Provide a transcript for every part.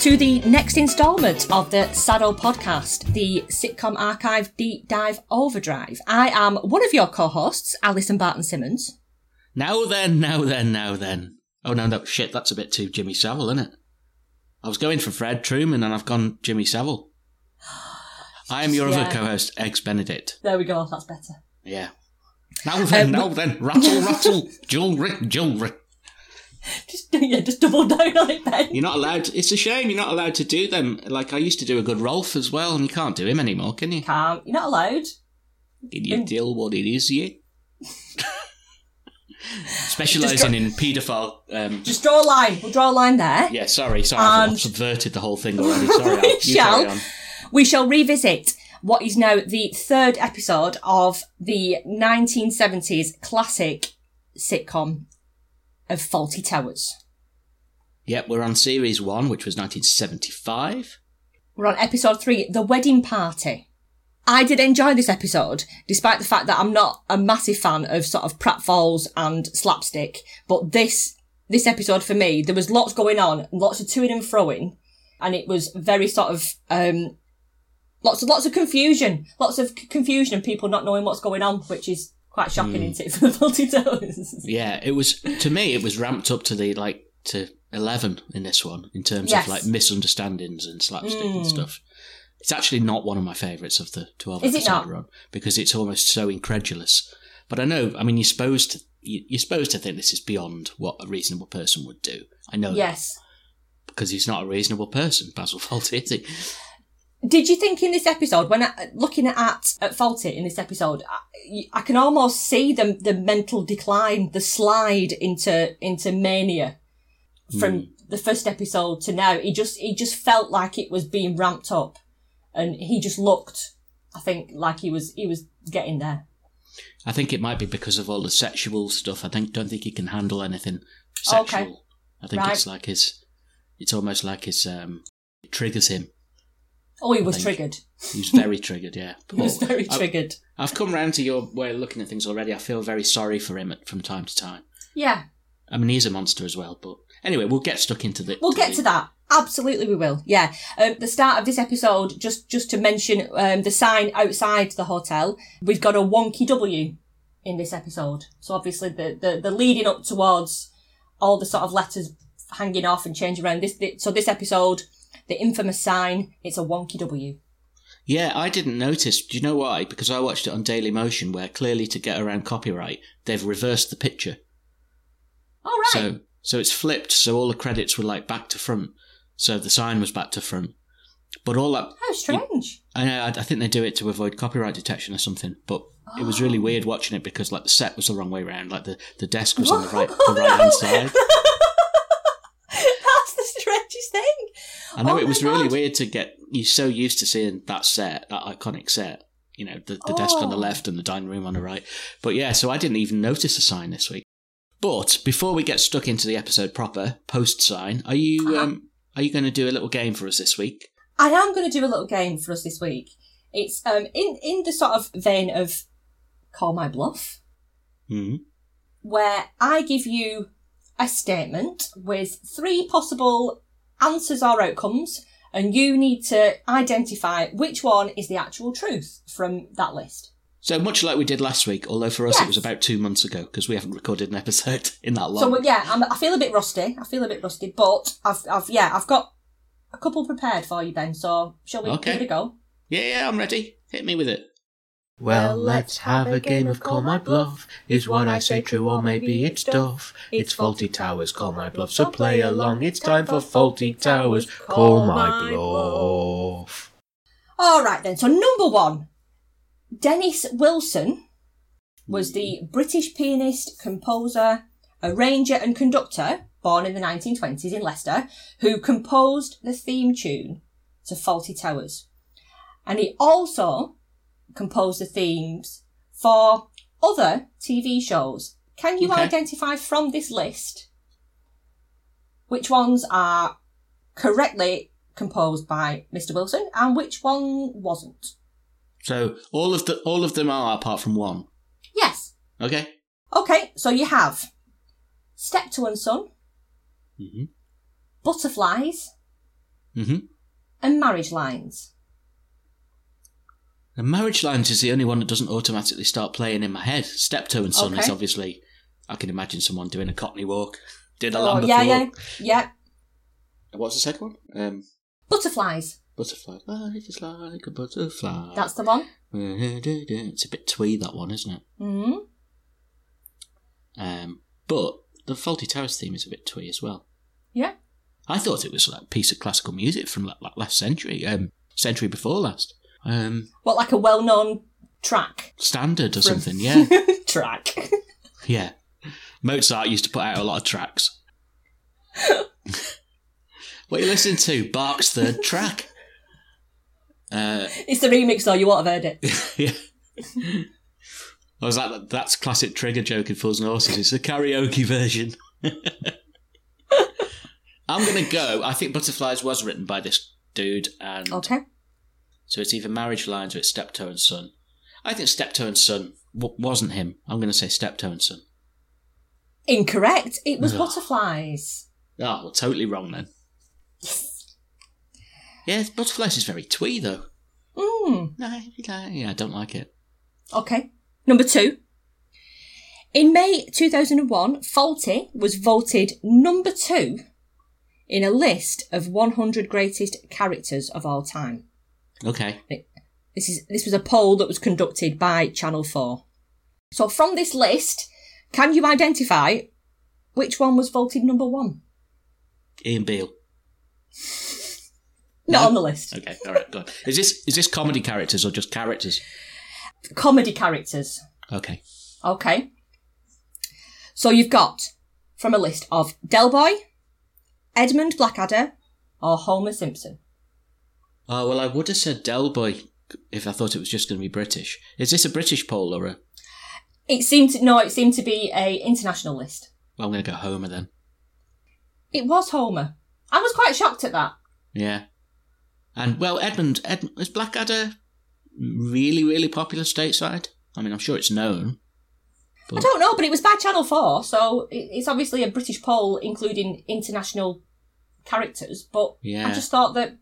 To the next instalment of the Saddle Podcast, the sitcom archive deep dive overdrive. I am one of your co-hosts, Alison Barton Simmons. Now then, now then, now then. Oh no, no, shit, that's a bit too Jimmy Savile, isn't it? I was going for Fred Trueman and I've gone Jimmy Savile. I am your Yeah. other co-host, Eggs Benedict. There we go. That's better. Yeah. Now then, Um, now then, rattle, rattle, jewelry, jewelry. Just yeah, just double down on it, then. You're not allowed. To, it's a shame you're not allowed to do them. Like I used to do a good Rolf as well, and you can't do him anymore, can you? Can't. You're not allowed. Can you tell what it is yet? Specialising in paedophile. Um, Just draw a line. We'll draw a line there. yeah, sorry, sorry, I've And- subverted the whole thing already. Sorry, We shall. We shall revisit what is now the third episode of the 1970s classic sitcom of Fawlty Towers. Yep, we're on series one, which was 1975. We're on episode three, The Wedding Party. I did enjoy this episode, despite the fact that I'm not a massive fan of sort of pratfalls and slapstick. But this, this episode for me, there was lots going on, lots of toing and froing, and it was very sort of, um, lots of, lots of confusion, lots of c- confusion and people not knowing what's going on, which is quite shocking, hmm. isn't it, for the Fawlty Towers? Yeah, it was to me. It was ramped up to the like to 11 in this one in terms Yes. of like misunderstandings and slapstick and hmm. stuff. It's actually not one of my favourites of the 12 Is episode run because it's almost so incredulous. But I know, I mean, you're supposed to you- you're supposed to think this is beyond what a reasonable person would do. I know that yes. because he's not a reasonable person, Basil Fawlty, is he? Did you think in this episode, when I, looking at at Fawlty in this episode, I, I can almost see the the mental decline, the slide into into mania from the first episode to now. He just he just felt like it was being ramped up, and he just looked, I think, like he was he was getting there. I think it might be because of all the sexual stuff. I think don't think he can handle anything sexual. Okay. I think Right. it's like his. It's almost like his. Um, it triggers him. Oh, he was think- triggered. He's very triggered. Yeah. He was very I- triggered. I've come round to your way of looking at things already. I feel very sorry for him at, from time to time. Yeah, I mean, he's a monster as well. But anyway, we'll get stuck into the. We'll get the- to that. Absolutely, we will. Yeah. Um, the start of this episode, just just to mention um, the sign outside the hotel, we've got a wonky W in this episode. So obviously, the the, the leading up towards all the sort of letters hanging off and changing around. This, thi- so this episode, the infamous sign, it's a wonky W. Yeah, I didn't notice. Do you know why? Because I watched it on Daily Motion, where clearly to get around copyright, they've reversed the picture. All right. So so it's flipped. So all the credits were like back to front. So the sign was back to front. But all that How strange. I know. I I think they do it to avoid copyright detection or something. But it was really oh. weird watching it because like the set was the wrong way round. Like the, the desk was on the right the right hand oh, side. That's the strangest thing. I know Oh it was really weird to get you so used to seeing that set, that iconic set. You know, the, the desk on the Oh. left and the dining room on the right. But yeah, so I didn't even notice a sign this week. But before we get stuck into the episode proper, post sign, are you Uh-huh. um are you going to do a little game for us this week? I am going to do a little game for us this week. It's um in in the sort of vein of call my bluff, hmm where I give you a statement with three possible answers or outcomes, and you need to identify which one is the actual truth from that list. So much like we did last week, although for us it was about two months ago because we haven't recorded an episode in that long. So yeah, I'm, I feel a bit rusty. I feel a bit rusty, but I've I've yeah I've got a couple prepared for you, Ben. So shall we Okay. give it a go? yeah, yeah, I'm ready. Hit me with it. Well, let's have a game of Call My Bluff. Is what I say true, or maybe it's duff? It's Fawlty Towers, Call My Bluff, so play along. It's time for Fawlty Towers, Call My Bluff. All right then. So number one, Dennis Wilson was the British pianist, composer, arranger, and conductor born in the 1920s in Leicester, who composed the theme tune to Fawlty Towers, and he also composed the themes for other TV shows. Can you Okay. identify from this list which ones are correctly composed by Mr. Wilson and which one wasn't? So all of the all of them are apart from one. Yes. Okay. Okay, so you have Steptoe and Son, hmm Butterflies, Mm-hmm. and Marriage Lines. And Marriage Lines is the only one that doesn't automatically start playing in my head. Steptoe and Son is obviously. I can imagine someone doing a Cockney walk. Did a Oh, yeah, before. yeah, yeah. What's the second one? Um, Butterflies. butterfly. Life is like a butterfly. That's the one. It's a bit twee that one, isn't it? hmm Um, but the Fawlty Towers theme is a bit twee as well. Yeah. I thought it was like a piece of classical music from like last century, um, century before last. Um, What, like a well-known track? standard or something, yeah. track. yeah. Mozart used to put out a lot of tracks. what are you listening to? Bach's third track. Uh, It's the remix, though. You won't have heard it. yeah. I was like, that's classic trigger joke in Fools and Horses. It's the karaoke version. I'm going to go. I think Butterflies was written by this dude, and Okay. So it's either Marriage Lines or it's Steptoe and Son. I think Steptoe and Son w- wasn't him. I'm going to say Steptoe and Son. Incorrect. It was Ugh. butterflies. Oh, well, totally wrong then. Yeah, Butterflies is very twee though. Mm. No, yeah, I don't like it. Okay. Number two. In May 2001, Fawlty was voted number two in a list of 100 greatest characters of all time. Okay. This is this was a poll that was conducted by Channel 4. So from this list, can you identify which one was voted number one? Ian Beale. Not No. on the list. Okay, all right, good. Is this is this comedy characters or just characters? Comedy characters. Okay. Okay. So you've got from a list of Del Boy, Edmund Blackadder, or Homer Simpson. Oh well, I would have said Del Boy if I thought it was just going to be British. Is this a British poll or a? It seemed to, no, it seemed to be a international list. Well, I'm going to go Homer then. It was Homer. I was quite shocked at that. Yeah. And well, Edmund, Ed, is Blackadder really really popular stateside? I mean, I'm sure it's known. I don't know, but it was by Channel 4, so it's obviously a British poll including international characters, but Yeah. I just thought that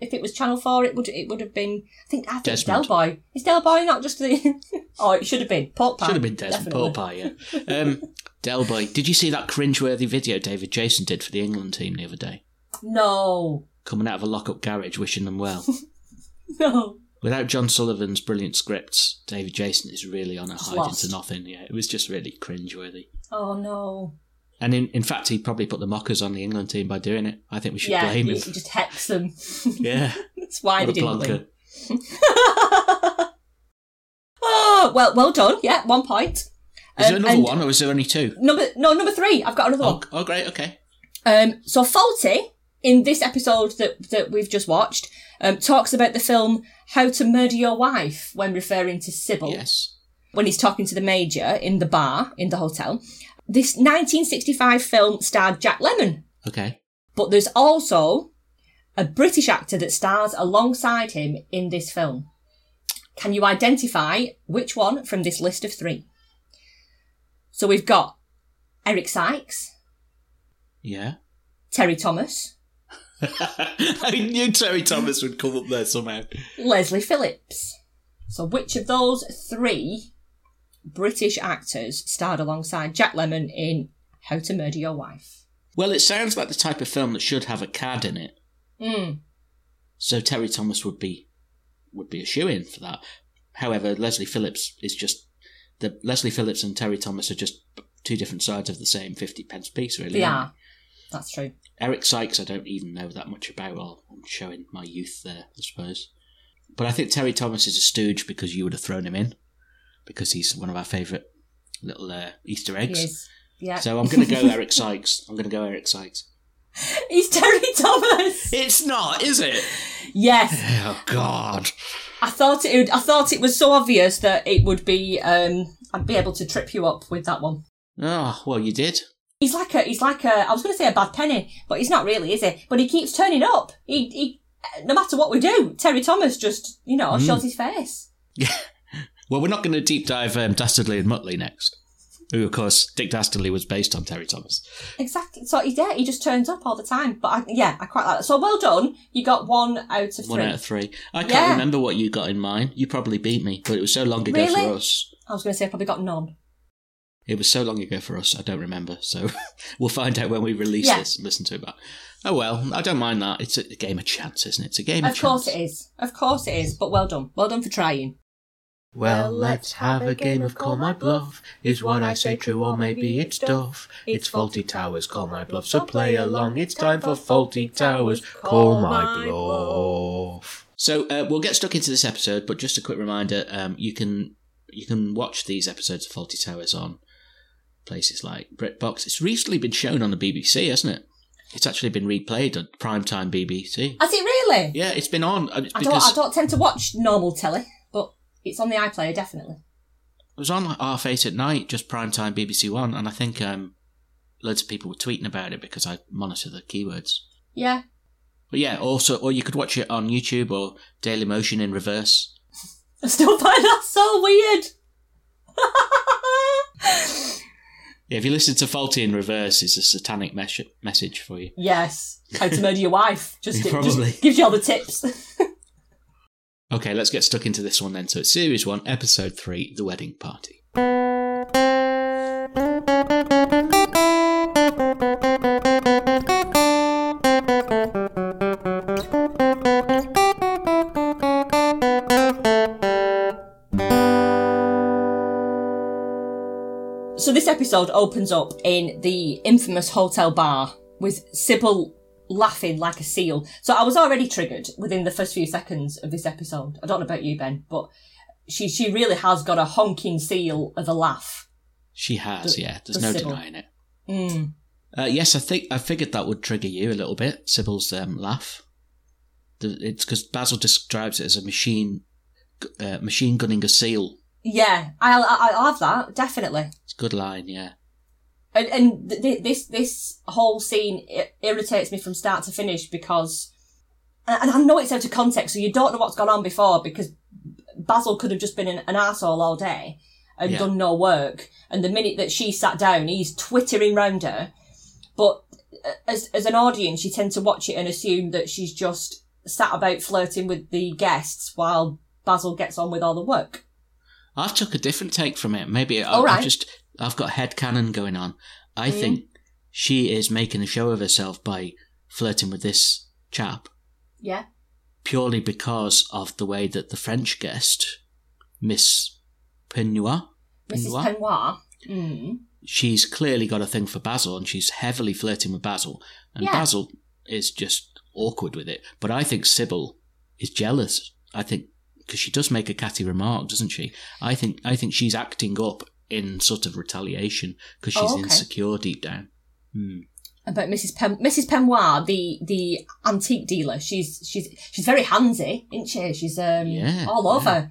if it was Channel 4, it would it would have been, I think, I think it's Del Boy. Is Del Boy not just the, oh, it should have been, Pork Pie. Should have been Desmond. Pork Pie, yeah. Um, Del Boy. Did you see that cringeworthy video David Jason did for the England team the other day? No, Coming out of a lock-up garage, wishing them well. no. Without John Sullivan's brilliant scripts, David Jason is really on a hide lost. into nothing. Yeah, it was just really cringeworthy. Oh no. And in, in fact, he probably put the mockers on the England team by doing it. I think we should yeah, blame you, him. you just hex them. Yeah, That's why what they didn't win. oh, well, well done. Yeah, one point. Is there Um, another one, or is there only two? Number no, number three. I've got another Oh, one. oh, great, okay. Um, so Fawlty in this episode that that we've just watched um, talks about the film How to Murder Your Wife when referring to Sybil Yes. when he's talking to the major in the bar in the hotel. This 1965 film starred Jack Lemmon, Okay. but there's also a British actor that stars alongside him in this film. Can you identify which one from this list of three? So we've got Eric Sykes, Yeah. Terry Thomas, I knew Terry Thomas would come up there somehow. Leslie Phillips. So which of those three British actors starred alongside Jack Lemmon in How to Murder Your Wife? Well, it sounds like the type of film that should have a cad in it. Mm. So Terry Thomas would be would be a shoe in for that. However, Leslie Phillips is just the Leslie Phillips and Terry Thomas are just two different sides of the same fifty pence piece, really. They. That's true. Eric Sykes, I don't even know that much about. Well, I'm showing my youth there, I suppose. But I think Terry Thomas is a stooge because you would have thrown him in because he's one of our favourite little uh, Easter eggs. Yeah. So I'm going to go Eric Sykes. I'm going to go Eric Sykes. He's Terry Thomas. It's not, is it? yes. Oh God. I thought it would, I thought it was so obvious that it would be um I'd be able to trip you up with that one. Oh well, you did. He's like a he's like a I was going to say a bad penny, but he's not really, is he? But he keeps turning up. He he no matter what we do, Terry Thomas just you know shows his face. Well, we're not going to deep dive um, Dastardly and Muttley next. Who, of course, Dick Dastardly was based on Terry Thomas. Exactly. So he yeah, he just turns up all the time. But I, yeah, I quite like that. So well done. You got one out of One three. out of three. I can't Yeah. remember what you got in mine. You probably beat me, but it was so long ago Really? for us. I was going to say I probably got none. It was so long ago for us, I don't remember. So we'll find out when we release Yeah. this and listen to it back. Oh well, I don't mind that. It's a game of chance, isn't it? It's a game of, Of course chance. it is. Of course it is. But well done. Well done for trying. Well, let's have a game of Call My Bluff. Is what I say true, or maybe it's duff? It's Fawlty Towers, Call My Bluff, so play along. It's time for Fawlty Towers, Call My Bluff. So uh, we'll get stuck into this episode, but just a quick reminder: um, you can you can watch these episodes of Fawlty Towers on places like BritBox. It's recently been shown on the BBC, hasn't it? It's actually been replayed on primetime BBC. Has it really? Yeah, it's been on uh, I don't. I don't tend to watch normal telly, but it's on the iPlayer definitely. it was on like half eight at night, just primetime BBC One, and I think um, loads of people were tweeting about it because I monitor the keywords. Yeah. But yeah, also, or you could watch it on YouTube or Daily Motion in reverse. I still find that so weird. Yeah, if you listen to Fawlty in reverse, it's a satanic mes- message for you. yes. How to murder your wife. Just, it Probably. just gives you all the tips. Okay, let's get stuck into this one then. So it's Series 1, Episode 3 The Wedding Party. So this episode opens up in the infamous hotel bar with Sybil laughing like a seal. So I was already triggered within the first few seconds of this episode. I don't know about you, Ben, but she she really has got a honking seal of a laugh. She has, The- yeah. There's the no Sybil. denying it. Mm. Uh, yes, I think I figured that would trigger you a little bit. Sybil's um, laugh. It's because Basil describes it as a machine, uh, machine gunning a seal. Yeah, I I I have that definitely. It's a good line, yeah. And and th- th- this this whole scene i- irritates me from start to finish because, and I know it's out of context, so you don't know what's gone on before because Basil could have just been an, an arsehole all day and Yeah. done no work. And the minute that she sat down, he's twittering round her. But uh, as as an audience, you tend to watch it and assume that she's just sat about flirting with the guests while Basil gets on with all the work. I've took a different take from it. Maybe I, right. I've just I've got head canon going on. I think she is making a show of herself by flirting with this chap Yeah. purely because of the way that the French guest, Miss Peignoir, Mrs. Peignoir? Peignoir. Mm. she's clearly got a thing for Basil and she's heavily flirting with Basil. And Yeah. Basil is just awkward with it. But I think Sybil is jealous. I think because she does make a catty remark, doesn't she? I think I think she's acting up in sort of retaliation because she's Oh, okay. insecure deep down. Hmm. about Mrs. Pen- Mrs. Peignoir, the the antique dealer. She's she's she's very handsy, isn't she? She's um Yeah, all over,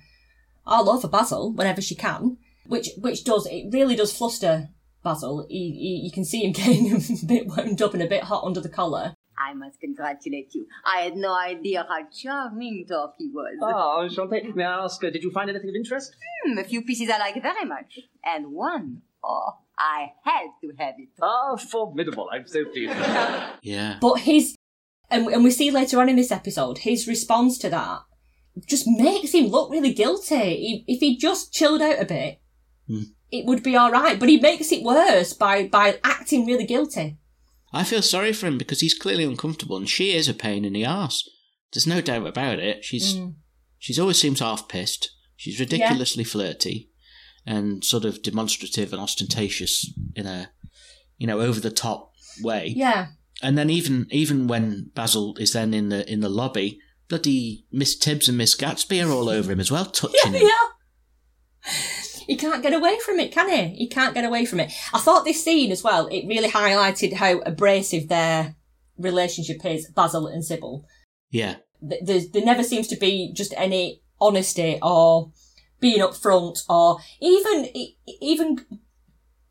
all over Basil whenever she can. Which which does it really does fluster Basil. He, he, you can see him getting a bit wound up and a bit hot under the collar. I must congratulate you. I had no idea how charming Toffee was. Oh, enchanté. May I ask, uh, did you find anything of interest? Hmm, a few pieces I like very much. And one, oh, I had to have it. Ah, formidable. I'm so pleased. Yeah. But his and and we see later on in this episode his response to that just makes him look really guilty. He, if he just chilled out a bit, Hmm. it would be all right. But he makes it worse by by acting really guilty. I feel sorry for him because he's clearly uncomfortable and she is a pain in the arse. There's no doubt about it. She's Mm. she's always seems half pissed. She's ridiculously flirty and sort of demonstrative and ostentatious in a you know over the top way. Yeah. And then even even when Basil is then in the in the lobby, bloody Miss Tibbs and Miss Gatsby are all over him as well, touching Yeah, him. yeah. He can't get away from it, can he? He can't get away from it. I thought this scene as well, it really highlighted how abrasive their relationship is, Basil and Sybil. Yeah. Th- There's, there never seems to be just any honesty or being upfront or even, even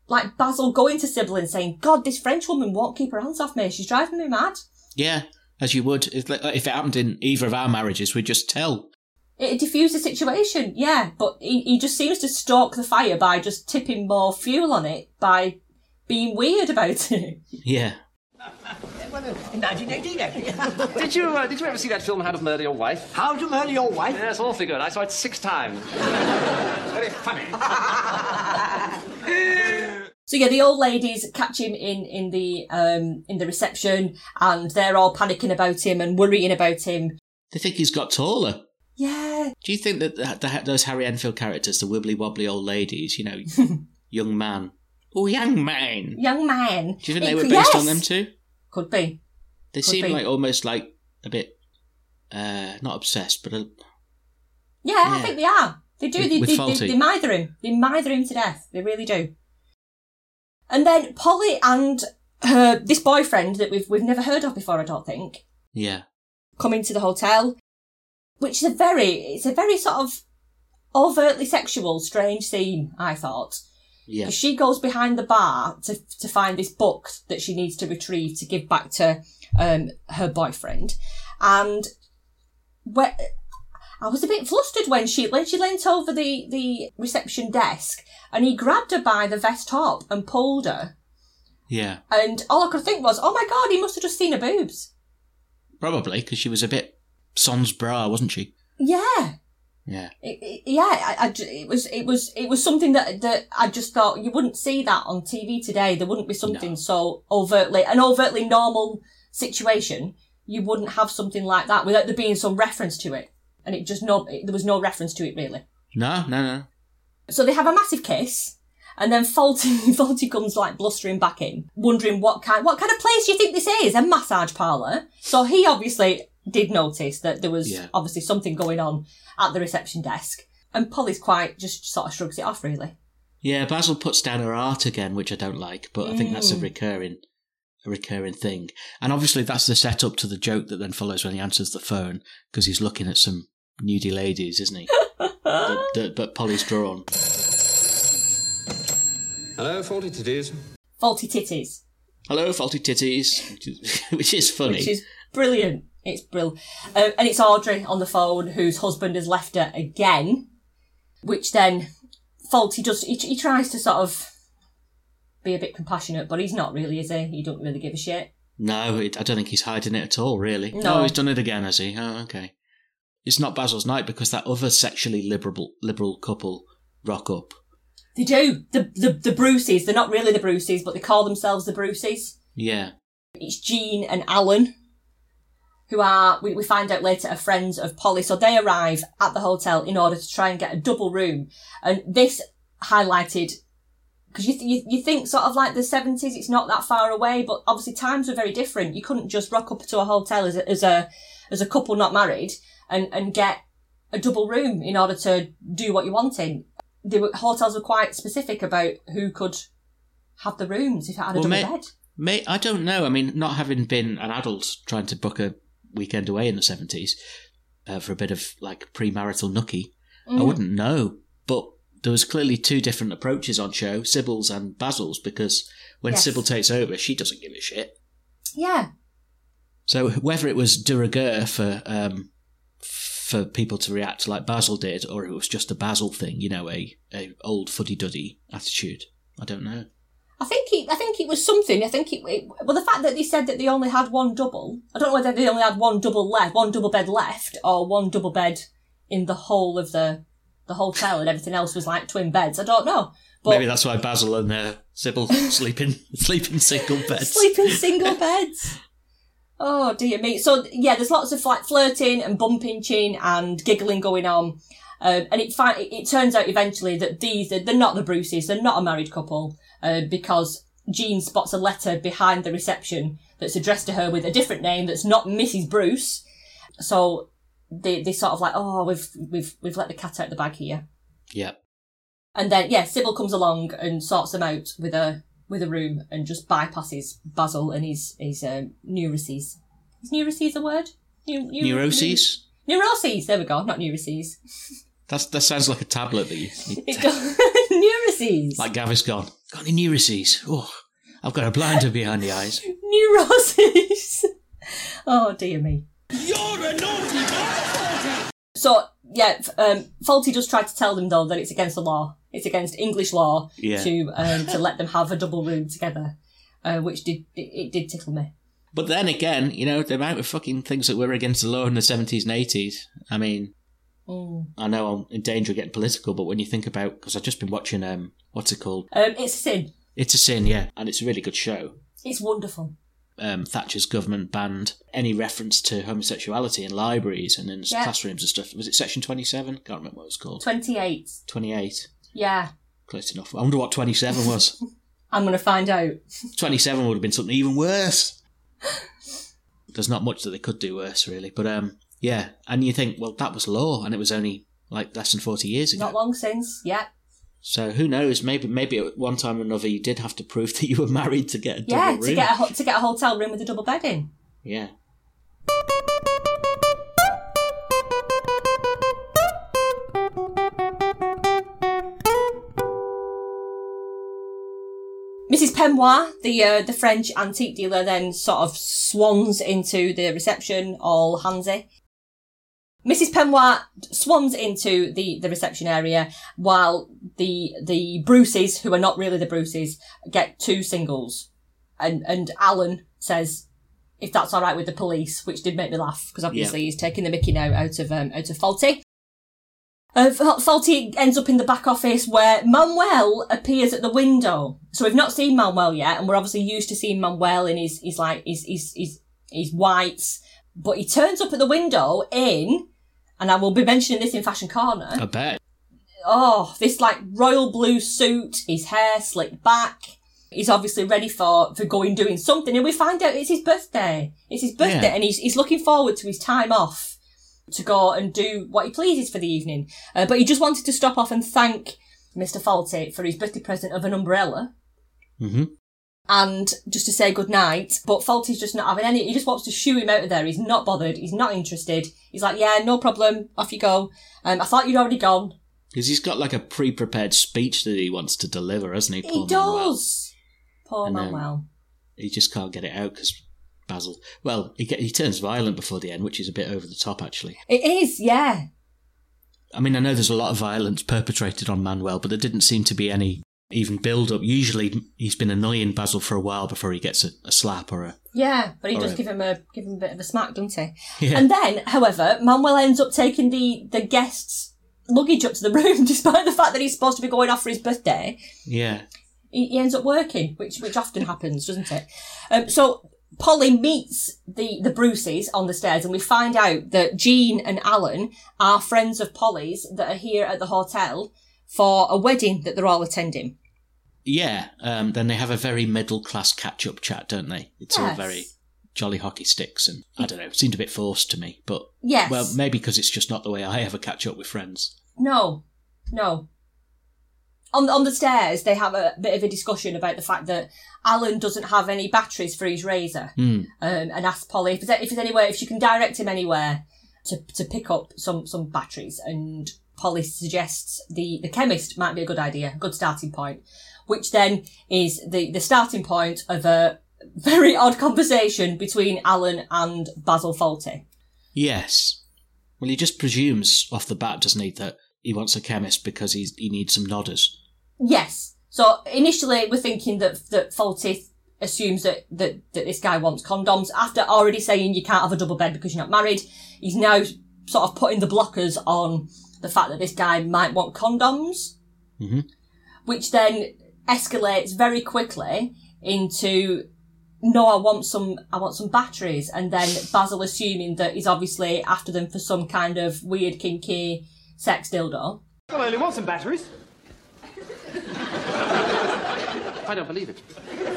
like Basil going to Sybil and saying, God, this French woman won't keep her hands off me. She's driving me mad. Yeah, as you would if if it happened in either of our marriages, we'd just tell. It diffused the situation, yeah, but he, he just seems to stoke the fire by just tipping more fuel on it by being weird about it. Yeah. Did you uh, did you ever see that film How to Murder Your Wife? How to murder your wife? Yeah, it's awfully good. I saw it six times. Very funny. So yeah, the old ladies catch him in in the um in the reception, and they're all panicking about him and worrying about him. They think he's got taller. Yeah, Do you think that the, the, those Harry Enfield characters, the wibbly wobbly old ladies, you know, young man, oh young man, young man. do you think they were based yes! on them too? Could be. They Could seem be. like almost like a bit, uh, not obsessed, but a, Yeah, I think they are. They do. With- they, with they, they, they mither him. They mither him to death. They really do. And then Polly and her this boyfriend that we've we've never heard of before. I don't think yeah, come into the hotel, which is a very it's a very sort of overtly sexual, strange scene. I thought. yeah, She goes behind the bar to to find this book that she needs to retrieve to give back to um, her boyfriend, and where I was a bit flustered when she when she leant over the the reception desk and he grabbed her by the vest top and pulled her, yeah, and all I could think was, oh my god, he must have just seen her boobs. probably because she was a bit sans bra, wasn't she? Yeah. Yeah, It, it- yeah, I, I it was it was it was something that that I just thought you wouldn't see that on TV today. There wouldn't be something No. so overtly an overtly normal situation. You wouldn't have something like that without there being some reference to it, and it just no it, there was no reference to it really. no, no, no, So they have a massive kiss, and then Fawlty Fawlty comes like blustering back in, wondering what kind what kind of place do you think this is? A massage parlour. So he obviously did notice that there was Yeah. obviously something going on at the reception desk, and Polly's quite just sort of shrugs it off really. Yeah, Basil puts down her art again, which I don't like, but I think that's a Mm. recurring, a recurring thing. And obviously, that's the setup to the joke that then follows when he answers the phone because he's looking at some nudie ladies, isn't he? that, that, but Polly's drawn. Hello, Faulty Titties. Faulty titties, Hello, faulty titties, which is, which is funny. which is brilliant. It's brilliant, um, and it's Audrey on the phone whose husband has left her again, which then Fawlty does. He, he tries to sort of be a bit compassionate, but he's not really, is he? He don't really give a shit. no, it, I don't think he's hiding it at all, really. No. Oh, he's done it again, has he? Oh, okay. It's not Basil's night because that other sexually liberal liberal couple rock up. They do the the the Bruces. They're not really the Bruces, but they call themselves the Bruces. Yeah, It's Jean and Alan, who are, we, we find out later, are friends of Polly. So they arrive at the hotel in order to try and get a double room. And this highlighted, because you, th- you, you think sort of like the 70s, it's not that far away, but obviously times were very different. You couldn't just rock up to a hotel as a, as a, as a couple not married and, and get a double room in order to do what you wanted. The hotels were quite specific about who could have the rooms if it had a Well, double may- bed. May I don't know. I mean, not having been an adult trying to book a weekend away in the seventies uh, for a bit of like premarital nookie, I Mm. wouldn't know. But there was clearly two different approaches on show, Sybil's and Basil's, because when Yes. Sybil takes over, she doesn't give a shit. Yeah. So whether it was de rigueur for um, for people to react like Basil did, or it was just a Basil thing, you know, a, a old fuddy duddy attitude, I don't know. I think it, I think it was something. I think it, it. Well, the fact that they said that they only had one double. I don't know whether they only had one double left, one double bed left, or one double bed in the whole of the the hotel, and everything else was like twin beds. I don't know. But Maybe that's why Basil and uh, Sybil sleep in sleep in single beds. sleep in single beds. Oh dear me. So yeah, there's lots of like flirting and bumping chin and giggling going on. Um, and it, fi- it turns out eventually that these, they're not the Bruces, they're not a married couple, uh, because Jean spots a letter behind the reception that's addressed to her with a different name that's not Mrs. Bruce. So they, they sort of like, oh, we've, we've, we've let the cat out of the bag here. Yeah. And then, yeah, Sybil comes along and sorts them out with a with a room and just bypasses Basil and his his um, neuroses. Is neuroses a word? Neu- neu- Neuroses? Neuroses. There we go. Not neuroses. That's, that sounds like a tablet that you, you It go- neuroses. like Gaviscon. Got any neuroses? Oh, I've got a blinder behind the eyes. neuroses. oh dear me. You're a naughty boy. So yeah, f- um, Fawlty does try to tell them though that it's against the law. It's against English law Yeah. to um, to let them have a double room together, uh, which did it, it did tickle me. But then again, you know, the amount of fucking things that were against the law in the 70s and 80s. I mean, Mm. I know I'm in danger of getting political, but when you think about, because I've just been watching, um, what's it called? Um, it's a sin. It's a Sin, yeah. And it's a really good show. It's wonderful. Um, Thatcher's government banned any reference to homosexuality in libraries and in Yeah. classrooms and stuff. Was it Section 27? Can't remember what it was called. Twenty eight. 28. Yeah, Close enough. I wonder what 27 was. I'm gonna find out. 27 would have been something even worse. There's not much that they could do worse, really. But um, yeah, and you think, well, that was law, and it was only like less than 40 years ago. Not long since. Yeah, So who knows? Maybe maybe at one time or another you did have to prove that you were married to get a double yeah. room. To get a to get a hotel room with a double bed in. Yeah. Mrs. Peignoir, the uh, the French antique dealer, then sort of swans into the reception, all handsy. Mrs. Peignoir swans into the, the reception area while the the Bruces, who are not really the Bruces, get two singles. And and Alan says, if that's all right with the police, which did make me laugh because obviously he's taking the Mickey now out of um, out of Fawlty. Uh, ends up in the back office where Manuel appears at the window. So we've not seen Manuel yet, and we're obviously used to seeing Manuel in his, his like, his, his, his, his whites. But he turns up at the window in, and I will be mentioning this in Fashion Corner. I bet. Oh, this like royal blue suit, his hair slicked back. He's obviously ready for, for going doing something, and we find out it's his birthday. It's his birthday, Yeah. and he's, he's looking forward to his time off to go and do what he pleases for the evening. Uh, but he just wanted to stop off and thank Mr. Fawlty for his birthday present of an umbrella hmm and just to say good night. But Fawlty's just not having any. He just wants to shoo him out of there. He's not bothered. He's not interested. He's like, yeah, no problem. Off you go. Um, I thought you'd already gone. Because he's got like a pre-prepared speech that he wants to deliver, hasn't he? he Paul Manuel? does. Poor And, Manuel. He just can't get it out because Basil. Well, he get, he turns violent before the end, which is a bit over the top, actually. It is, yeah. I mean, I know there's a lot of violence perpetrated on Manuel, but there didn't seem to be any even build up. Usually, he's been annoying Basil for a while before he gets a, a slap or a. Yeah, but he does right. give him a give him a bit of a smack, doesn't he? Yeah. And then, however, Manuel ends up taking the the guests' luggage up to the room, despite the fact that he's supposed to be going off for his birthday. yeah. He, he ends up working, which which often happens, doesn't it? Um, so Polly meets the the Bruces on the stairs, and we find out that Jean and Alan are friends of Polly's that are here at the hotel for a wedding that they're all attending. Yeah. Um, then they have a very middle class catch up chat, don't they? It's all very jolly hockey sticks, and I don't know, it seemed a bit forced to me, but Yes. well, maybe because it's just not the way I ever catch up with friends. No, no. On on the stairs, they have a bit of a discussion about the fact that Alan doesn't have any batteries for his razor, Hmm. um, and asks Polly if there's, if there's anywhere if she can direct him anywhere to to pick up some some batteries. And Polly suggests the the chemist might be a good idea, a good starting point, which then is the the starting point of a very odd conversation between Alan and Basil Fawlty. Yes. Well, he just presumes off the bat, doesn't he, that he wants a chemist because he's, he needs some nodders. Yes. So initially we're thinking that that Fawlty assumes that, that that this guy wants condoms. After already saying you can't have a double bed because you're not married, he's now sort of putting the blockers on the fact that this guy might want condoms, Mhm. which then escalates very quickly into no, I want some, I want some batteries, and then Basil assuming that he's obviously after them for some kind of weird kinky sex dildo. I only want some batteries. I don't believe it.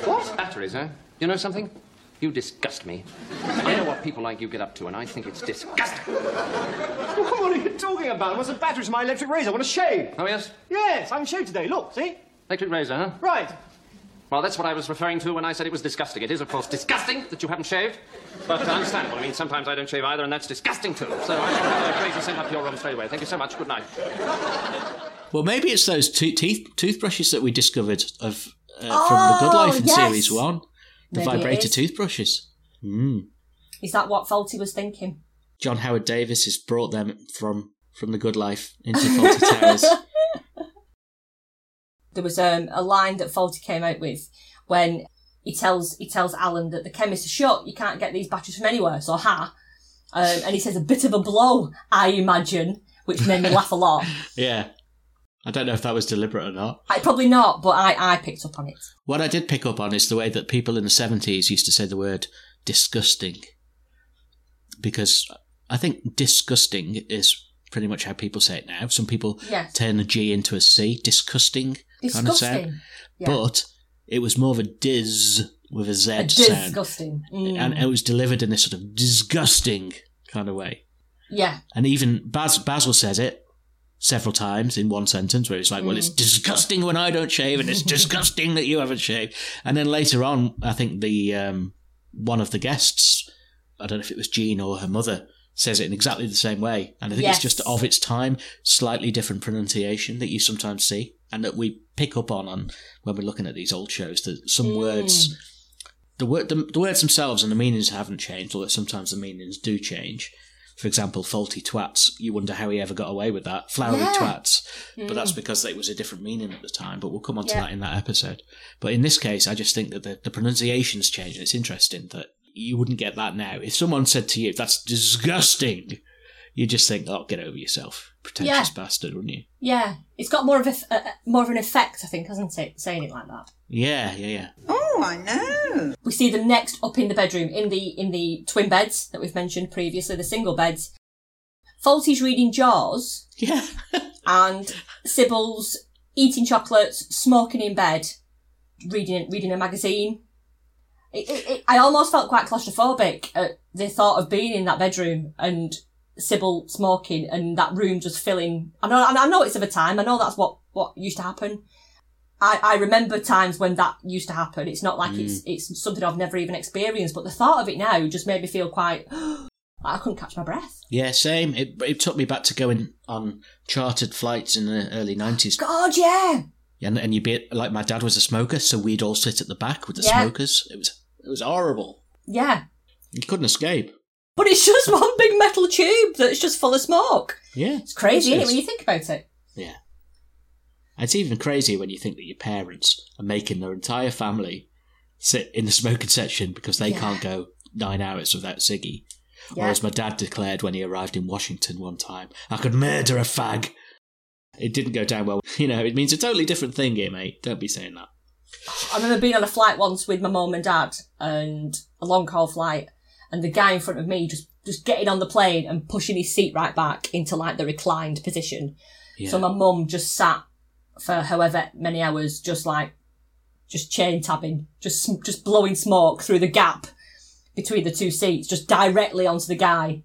What? Batteries, huh? You know something? You disgust me. I know what people like you get up to, and I think it's disgusting. What are you talking about? I want some batteries for my electric razor. I want to shave. Oh, yes? Yes, I haven't shaved today. Look, see? Electric razor, huh? Right. Well, that's what I was referring to when I said it was disgusting. It is, of course, disgusting that you haven't shaved, but understandable. I mean, sometimes I don't shave either, and that's disgusting too. So I shall have a razor sent up to your room straight away. Thank you so much. Good night. Well, maybe it's those to- teeth toothbrushes that we discovered of uh, from the Good Life in yes. Series 1. The Maybe vibrator toothbrushes. Mm. Is that what Fawlty was thinking? John Howard Davies has brought them from from The Good Life into Fawlty Towers. There was um, a line that Fawlty came out with when he tells he tells Alan that the chemists are shut. You can't get these batteries from anywhere. So ha, um, and he says a bit of a blow, I imagine, which made me laugh a lot. Yeah. I don't know if that was deliberate or not. I probably not, but I I picked up on it. What I did pick up on is the way that people in the 70s used to say the word disgusting. Because I think disgusting is pretty much how people say it now. Some people Yes. turn a G into a C, disgusting, kind of sound. Disgusting. Yeah. But it was more of a diz with a Z A sound. disgusting. Mm. And it was delivered in this sort of disgusting kind of way. yeah. And even Bas- Basil says it several times in one sentence where it's like, well, Mm. it's disgusting when I don't shave and it's disgusting that you haven't shaved. And then later on, I think the um, one of the guests, I don't know if it was Jean or her mother, says it in exactly the same way. And I think Yes. it's just of its time, slightly different pronunciation that you sometimes see and that we pick up on, on when we're looking at these old shows that some Mm. words the, word, the, the words themselves and the meanings haven't changed, although sometimes the meanings do change. For example, faulty twats, you wonder how he ever got away with that. Flowery Yeah. twats. But that's mm. because it was a different meaning at the time, but we'll come on to Yeah. that in that episode. But in this case, I just think that the, the pronunciation's changed, and it's interesting that you wouldn't get that now. If someone said to you, that's disgusting, you just think, oh, get over yourself. Pretentious Yeah. bastard, wouldn't you? Yeah. It's got more of a, a- more of an effect, I think, hasn't it? Saying it like that. Yeah, yeah, yeah. Oh, Oh, I know. We see them next up in the bedroom, in the in the twin beds that we've mentioned previously, the single beds. Fawlty's reading Jaws, Yeah. and Sybil's eating chocolates, smoking in bed, reading reading a magazine. It, it, it, I almost felt quite claustrophobic at the thought of being in that bedroom and Sybil smoking and that room just filling. I know, I know it's of a time. I know that's what what used to happen. I, I remember times when that used to happen. It's not like it's mm. it's something I've never even experienced, but the thought of it now just made me feel quite. I couldn't catch my breath. Yeah, same. It, it took me back to going on chartered flights in the early 90s. God, yeah. And, and you'd be like, my dad was a smoker, so we'd all sit at the back with the Yeah. smokers. It was it was horrible. Yeah. You couldn't escape. But it's just one big metal tube that's just full of smoke. Yeah. It's crazy, isn't It when you think about it? Yeah. It's even crazier when you think that your parents are making their entire family sit in the smoking section because they Yeah. can't go nine hours without Siggy. Yeah. Or as my dad declared when he arrived in Washington one time, I could murder a fag. It didn't go down well. You know, it means a totally different thing here, mate. Don't be saying that. I remember being on a flight once with my mum and dad and a long haul flight and the guy in front of me just, just getting on the plane and pushing his seat right back into like the reclined position. Yeah. So my mum just sat for however many hours, just like, just chain tabbing, just, just blowing smoke through the gap between the two seats, just directly onto the guy.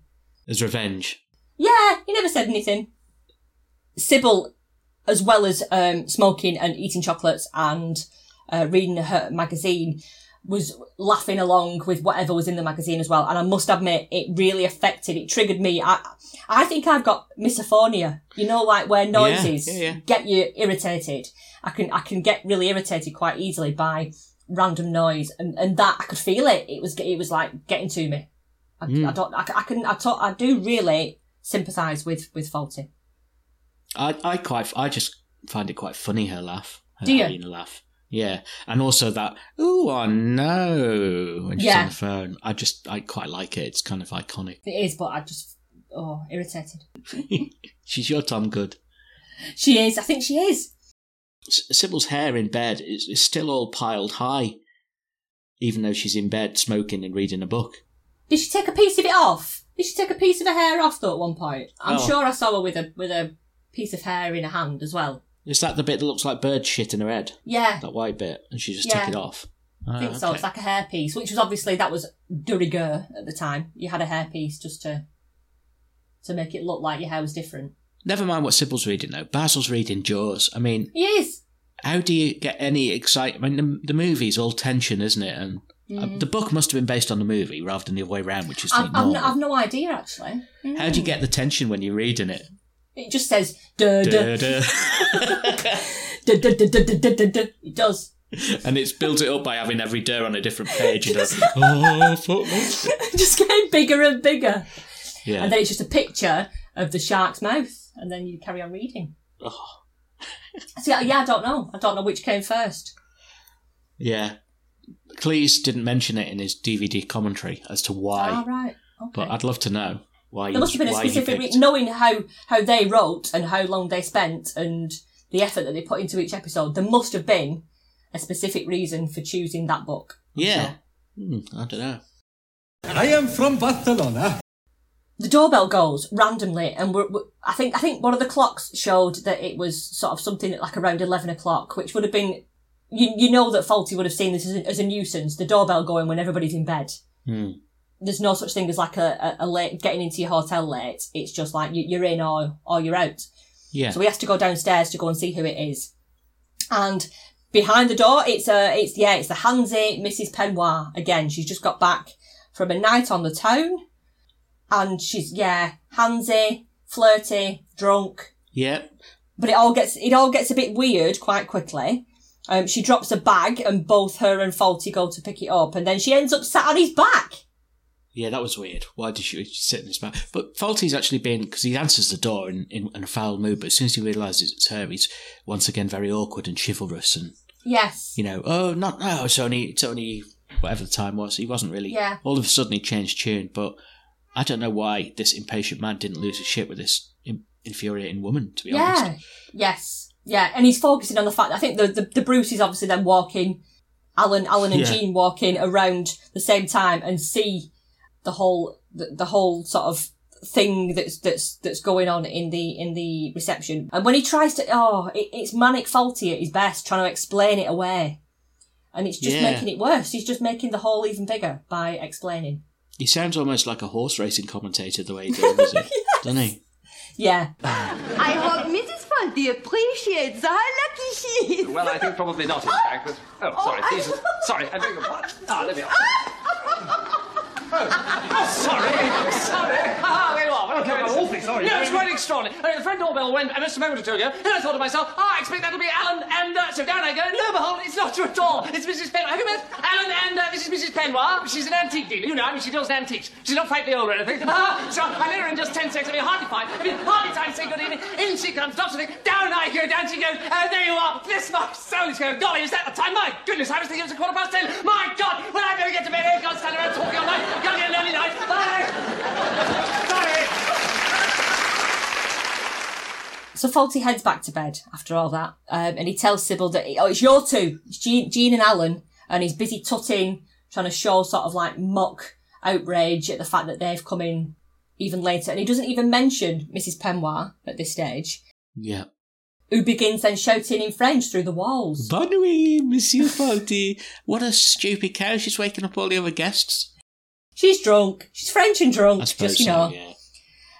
As revenge. Yeah, he never said anything. Sybil, as well as um, smoking and eating chocolates and uh, reading her magazine, was laughing along with whatever was in the magazine as well. And I must admit, it really affected, it triggered me. I, I think I've got misophonia. You know, like where noises yeah, yeah. get you irritated. I can, I can get really irritated quite easily by random noise, and, and that I could feel it. It was, it was like getting to me. I, hmm. I don't, I, I can, I, talk, I do really sympathise with with Fawlty. I, I quite, I just find it quite funny her laugh. Her Do you? laugh. Yeah, and also that "ooh, I know" when she's Yeah. on the phone. I just, I quite like it. It's kind of iconic. It is, but I just oh irritated. She's your Tom Good. She is. I think she is. S- Sybil's hair in bed is, is still all piled high, even though she's in bed smoking and reading a book. Did she take a piece of it off? Did she take a piece of her hair off though at one point? I'm Oh. sure I saw her with a with a piece of hair in her hand as well. Is that the bit that looks like bird shit in her head? Yeah, That white bit, and she just Yeah. took it off. I think so. It's like a hair piece, which was obviously that was de rigueur at the time. You had a hair piece just to to make it look like your hair was different. Never mind what Sybil's reading though. Basil's reading Jaws. I mean, He is. how do you get any excitement? I mean, the, the movie's all tension, isn't it? And uh, the book must have been based on the movie rather than the other way around, which is Mm. I've, I've, normal. no, I've no idea actually. How do you get the tension when you're reading it? It just says duh duh Duh, duh. duh duh duh duh duh duh duh. duh. It does. and it's built it up by having every duh on a different page. You know, oh, fuck just getting bigger and bigger. Yeah. And then it's just a picture of the shark's mouth. and then you carry on reading. Oh, So yeah, I don't know. I don't know which came first. yeah. Cleese didn't mention it in his DVD commentary as to why, Ah, right. Okay. but I'd love to know why. there must have been a why he specific re- knowing how how they wrote and how long they spent and the effort that they put into each episode. There must have been a specific reason for choosing that book. Yeah. sure. Hmm, I don't know. I am from Barcelona. The doorbell goes randomly, and we're, we're- I think I think one of the clocks showed that it was sort of something like around eleven o'clock, which would have been. You, you know that Fawlty would have seen this as a, as a nuisance, the doorbell going when everybody's in bed. Hmm. There's no such thing as like a, a, a late, getting into your hotel late. It's just like you, you're in or, or you're out. Yeah. So he has to go downstairs to go and see who it is. And behind the door, it's a, it's, yeah, it's the handsy Mrs. Peignoir. Again, she's just got back from a night on the town. And she's, yeah, handsy, flirty, drunk. yeah. But it all gets, it all gets a bit weird quite quickly. Um, she drops a bag and both her and Fawlty go to pick it up and then she ends up sat on his back. Yeah, that was weird. Why did she sit in his back? But Fawlty's actually been because he answers the door in, in, in a foul mood, but as soon as he realises it's her, he's once again very awkward and chivalrous, and Yes. you know, oh, not no, it's only it's only whatever the time was. He wasn't really. Yeah. All of a sudden, he changed tune, but I don't know why this impatient man didn't lose his shit with this in, infuriating woman. To be Yeah. honest, Yes. Yeah. And he's focusing on the fact, I think the, the, the Bruce is obviously then walking, Alan, Alan and Yeah. Jean walking around the same time and see the whole, the, the whole sort of thing that's, that's, that's going on in the, in the reception. And when he tries to, oh, it, it's manic Fawlty at his best, trying to explain it away. And it's just Yeah. making it worse. He's just making the hole even bigger by explaining. he sounds almost like a horse racing commentator the way he delivers it, doesn't he? Yeah. I hope Mrs. Fonty appreciates how lucky she is. Well, I think probably not, in fact. But, oh, sorry. I- Jesus. Sorry, I beg your pardon. Ah, there we are. Oh, sorry. Sorry. You are. Okay. I'm awfully sorry. No, it's quite extraordinary. I mean, the front doorbell went uh, just a moment or two ago, and I thought to myself, oh, I expect that to be Alan, and uh, so down I go, and lo and behold, it's not true at all. It's Mrs. Peignoir. Have you met Alan and uh, this is Mrs. Peignoir? She's an antique dealer, you know, I mean, she deals in antiques. She's not frightfully old or anything. Ah, so I met her in just ten seconds. I mean, hardly five. I mean, hardly time to say good evening. In she comes, stops, and down I go, down she goes, and there you are. Bless my soul. It's going, golly, is that the time? My goodness, I was thinking it was a quarter past ten. My God, well, I better get to bed. I can't stand around talking all night. Gotta get an early night. Bye. Sorry. So Fawlty heads back to bed after all that, um, and he tells Sybil that oh, it's your two, it's Jean, Jean and Alan, and he's busy tutting, trying to show sort of like mock outrage at the fact that they've come in even later, and he doesn't even mention Mrs. Peignoir at this stage, Yeah. who begins then shouting in French through the walls. Bonne nuit, Monsieur Fawlty. What a stupid cow! She's waking up all the other guests. She's drunk. She's French and drunk. Just you so. know. Yeah.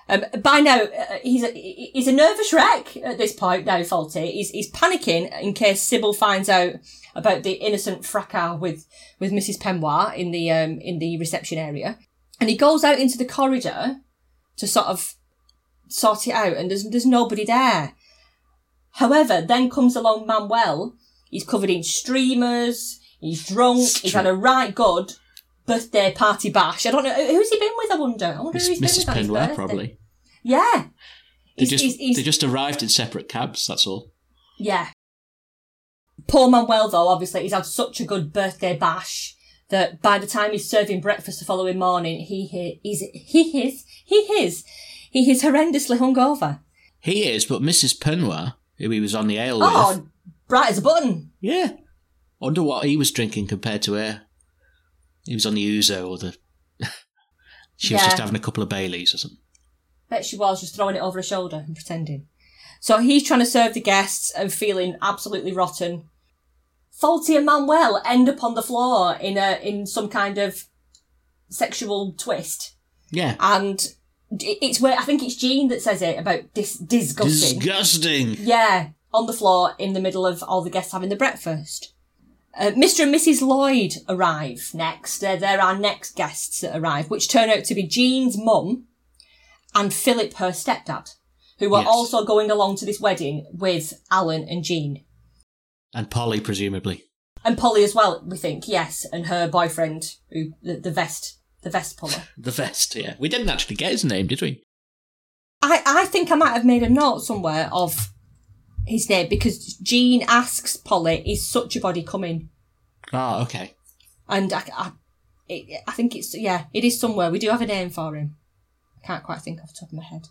Um, by now, uh, he's a he's a nervous wreck at this point. Now, Fawlty. He's he's panicking in case Sybil finds out about the innocent fracas with with Mrs. Peignoir in the um in the reception area, and he goes out into the corridor to sort of sort it out, and there's there's nobody there. However, then comes along Manuel. He's covered in streamers. He's drunk. He's had a right good birthday party bash. I don't know who's he been with. I wonder. I wonder who he's been with his Peignoir, probably. Yeah. They He's- just he's- he's- they just arrived in separate cabs. That's all. Yeah. Poor Manuel, though, obviously, he's had such a good birthday bash that by the time he's serving breakfast the following morning, he he he's, he is he is he is horrendously hungover. He is, but Mrs. Peignoir, who he was on the ale Oh, with, bright as a button. yeah. Wonder what he was drinking compared to her. He was on the ouzo or the. she was Yeah. just having a couple of Baileys or something. Bet she was just throwing it over her shoulder and pretending. So he's trying to serve the guests and feeling absolutely rotten. Fawlty and Manuel end up on the floor in a in some kind of sexual twist. Yeah. and it- it's where I think it's Jean that says it about dis- disgusting. Disgusting. yeah, on the floor in the middle of all the guests having the breakfast. Uh, Mr. and Mrs. Lloyd arrive next. They're, they're our next guests that arrive, which turn out to be Jean's mum and Philip, her stepdad, who are Yes. also going along to this wedding with Alan and Jean. And Polly, presumably. And Polly as well, we think, yes, and her boyfriend, who the, the vest, the vest puller. The vest, yeah. We didn't actually get his name, did we? I, I think I might have made a note somewhere of his name because Jean asks Polly, is such a body coming? Oh, okay. And I, I, it, I think it's, yeah, it is somewhere. We do have a name for him. I can't quite think off the top of my head.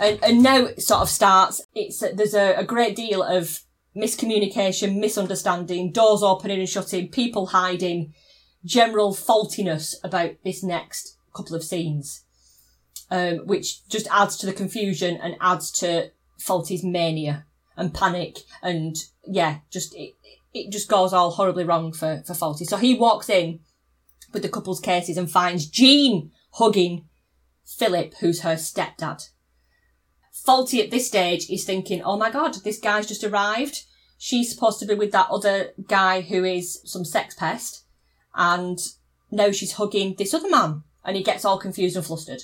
And, and now it sort of starts, it's, there's a, a great deal of miscommunication, misunderstanding, doors opening and shutting, people hiding, general faultiness about this next couple of scenes, um, which just adds to the confusion and adds to Fawlty's mania and panic and yeah, just it, it just goes all horribly wrong for for Fawlty. So he walks in with the couple's cases and finds Jean hugging Philip, who's her stepdad. Fawlty at this stage is thinking, oh my god, this guy's just arrived. She's supposed to be with that other guy who is some sex pest. And now she's hugging this other man. And he gets all confused and flustered.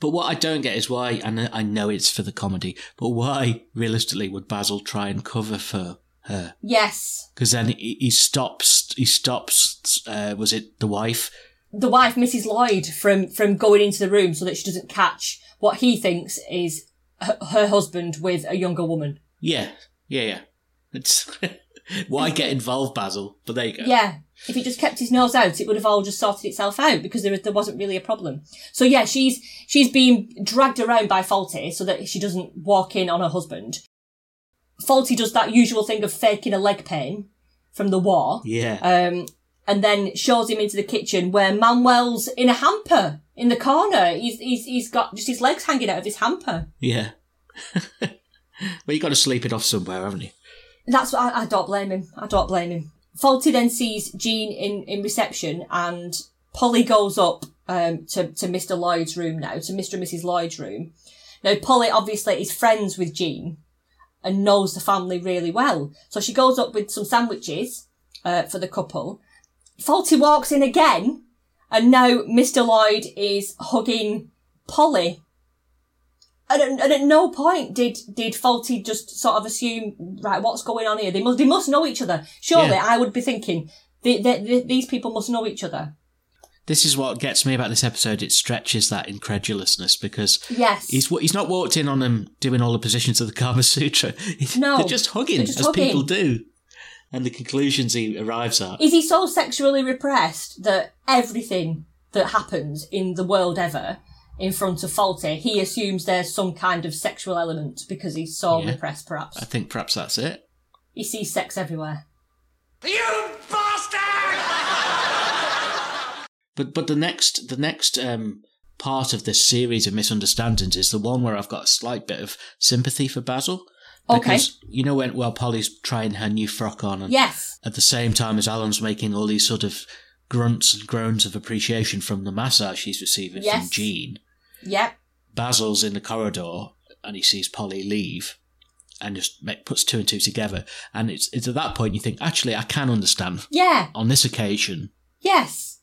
But what I don't get is why, and I know it's for the comedy, but why, realistically, would Basil try and cover for her? Yes. Because then he, he stops, he stops, uh, was it the wife? The wife, Mrs. Lloyd, from, from going into the room so that she doesn't catch what he thinks is her, her husband with a younger woman. Yeah, yeah, yeah. It's why get involved, Basil? But there you go. Yeah. If he just kept his nose out, it would have all just sorted itself out because there, there wasn't really a problem. So yeah, she's, she's being dragged around by Fawlty so that she doesn't walk in on her husband. Fawlty does that usual thing of faking a leg pain from the war. Yeah. Um, and then shows him into the kitchen where Manuel's in a hamper in the corner. He's, he's, he's got just his legs hanging out of his hamper. Yeah. well, you got to sleep it off somewhere, haven't you? That's what I, I don't blame him. I don't blame him. Fawlty then sees Jean in, in reception and Polly goes up um, to, to Mr. Lloyd's room now, to Mr. and Mrs. Lloyd's room. Now, Polly obviously is friends with Jean and knows the family really well. So she goes up with some sandwiches uh, for the couple. Fawlty walks in again and now Mr. Lloyd is hugging Polly. And, at- and at no point did, did Fawlty just sort of assume, right, what's going on here? They must, they must know each other. Surely Yeah. I would be thinking, they, they, they- these people must know each other. This is what gets me about this episode. It stretches that incredulousness because Yes. he's he's not walked in on them doing all the positions of the Kama Sutra. No, they're just hugging they're just as hugging. people do, and the conclusions he arrives at. Is he so sexually repressed that everything that happens in the world ever in front of Fawlty, he assumes there's some kind of sexual element because he's so Yeah. repressed, perhaps. I think perhaps that's it. He sees sex everywhere. You bastard! but but the next the next um, part of this series of misunderstandings is the one where I've got a slight bit of sympathy for Basil. Okay. Because you know when well Polly's trying her new frock on and Yes. at the same time as Alan's making all these sort of grunts and groans of appreciation from the massage he's receiving Yes. from Jean. Yep. Basil's in the corridor and he sees Polly leave and just make, puts two and two together. And it's, it's at that point you think, actually, I can understand Yeah. on this occasion. Yes.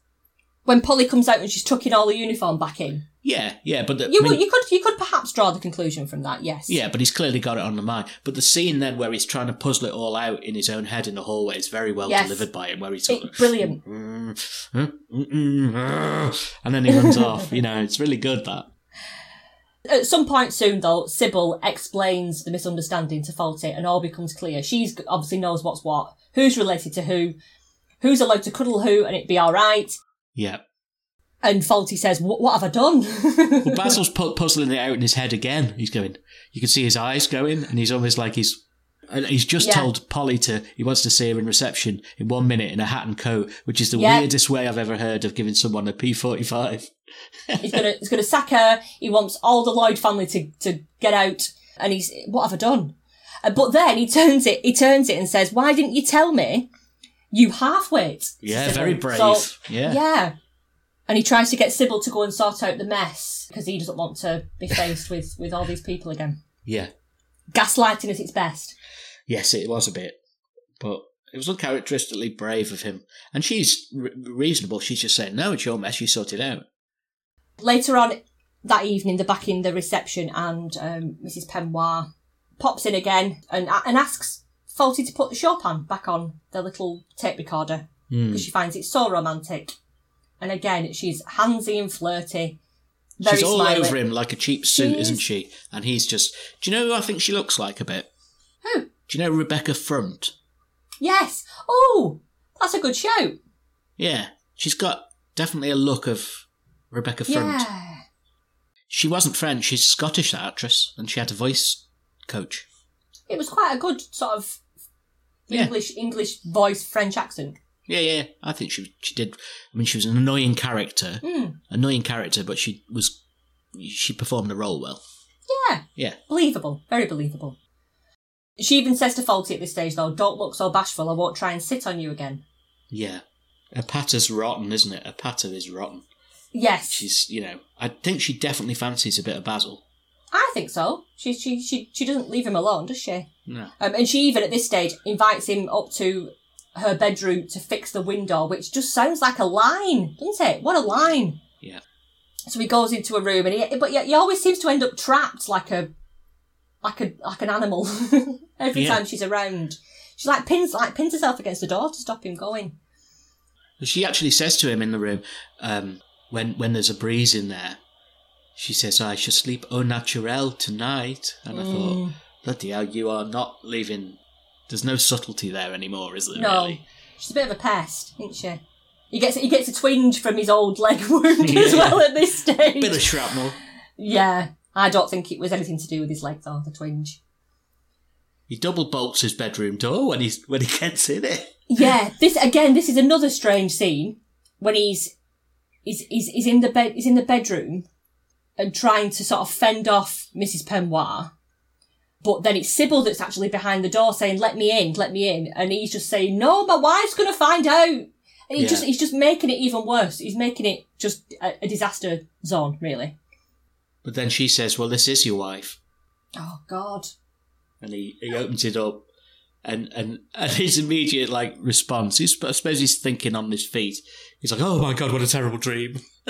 When Polly comes out and she's tucking all the uniform back in. Yeah, yeah, but the, You, I mean- you could you could perhaps draw the conclusion from that, yes. Yeah, but he's clearly got it on the mind. But the scene then where he's trying to puzzle it all out in his own head in the hallway is very well Yes. delivered by him, where he's It- brilliant. And then he runs off. You know, it's really good that. At some point soon, though, Sybil explains the misunderstanding to Fawlty and all becomes clear. She's obviously knows what's what, who's related to who, who's allowed to cuddle who, and it'd be alright. Yeah. And Fawlty says, what, what have I done? Well, Basil's pu- puzzling it out in his head again. He's going, you can see his eyes going, and he's almost like he's. And he's just Yeah. told Polly to he wants to see her in reception in one minute in a hat and coat, which is the Yeah. weirdest way I've ever heard of giving someone a P forty five. he's gonna, he's gonna sack her. He wants all the Lloyd family to, to get out. And he's, what have I done? Uh, But then he turns it, he turns it and says, why didn't you tell me? You half-wit. Yeah, Sybil." very brave. So, yeah. Yeah. And he tries to get Sybil to go and sort out the mess because he doesn't want to be faced with, with all these people again. Yeah. Gaslighting at its best. Yes, it was a bit, but it was uncharacteristically brave of him. And she's re- reasonable. She's just saying, "No, it's your mess. You sort it out." Later on that evening, they're back in the reception and um, Mrs. Peignoir pops in again and, and asks Fawlty to put the Chopin back on the little tape recorder hmm. because she finds it so romantic. And again, she's handsy and flirty. Very She's all over him like a cheap suit, She isn't is. she? And he's just. Do you know who I think she looks like a bit? Who? Do you know Rebecca Front? Yes. Oh, that's a good show. Yeah, she's got definitely a look of Rebecca Front. Yeah. She wasn't French, she's Scottish, that actress, and she had a voice coach. It was quite a good sort of Yeah. English English voice French accent. Yeah, yeah, I think she she did. I mean, she was an annoying character, Hmm. annoying character, but she was she performed the role well. Yeah. Yeah, Believable. Very believable. She even says to Fawlty at this stage, though, don't look so bashful, I won't try and sit on you again. yeah. A patter's rotten, isn't it? A patter is rotten. Yes. She's, you know, I think she definitely fancies a bit of Basil. I think so. She, she, she, she doesn't leave him alone, does she? No. Um, and she even at this stage invites him up to her bedroom to fix the window, which just sounds like a line, doesn't it? What a line. Yeah. So he goes into a room, and he, but he always seems to end up trapped like a, like a, like an animal every Yeah. time she's around. She like pins, like pins herself against the door to stop him going. She actually says to him in the room, um, when when there's a breeze in there, she says, "I shall sleep au naturel tonight." And I Mm. thought, bloody hell, you are not leaving. There's no subtlety there anymore, is there? No, Really? she's a bit of a pest, isn't she? He gets he gets a twinge from his old leg wound as Yeah. well at this stage. Bit of shrapnel. Yeah, I don't think it was anything to do with his leg though. The twinge. He double bolts his bedroom door when he's when he gets in it. Yeah, this again. This is another strange scene when he's he's he's, he's in the bed he's in the bedroom and trying to sort of fend off Mrs. Peignoir. But then it's Sybil that's actually behind the door saying, "Let me in, let me in," and he's just saying, "No, my wife's going to find out." And he Yeah. just he's just making it even worse. He's making it just a, a disaster zone, really. But then she says, "Well, this is your wife," Oh God. and he, he opens it up, and and and his immediate like response. He's, I suppose he's thinking on his feet. He's like, "Oh my god, what a terrible dream!"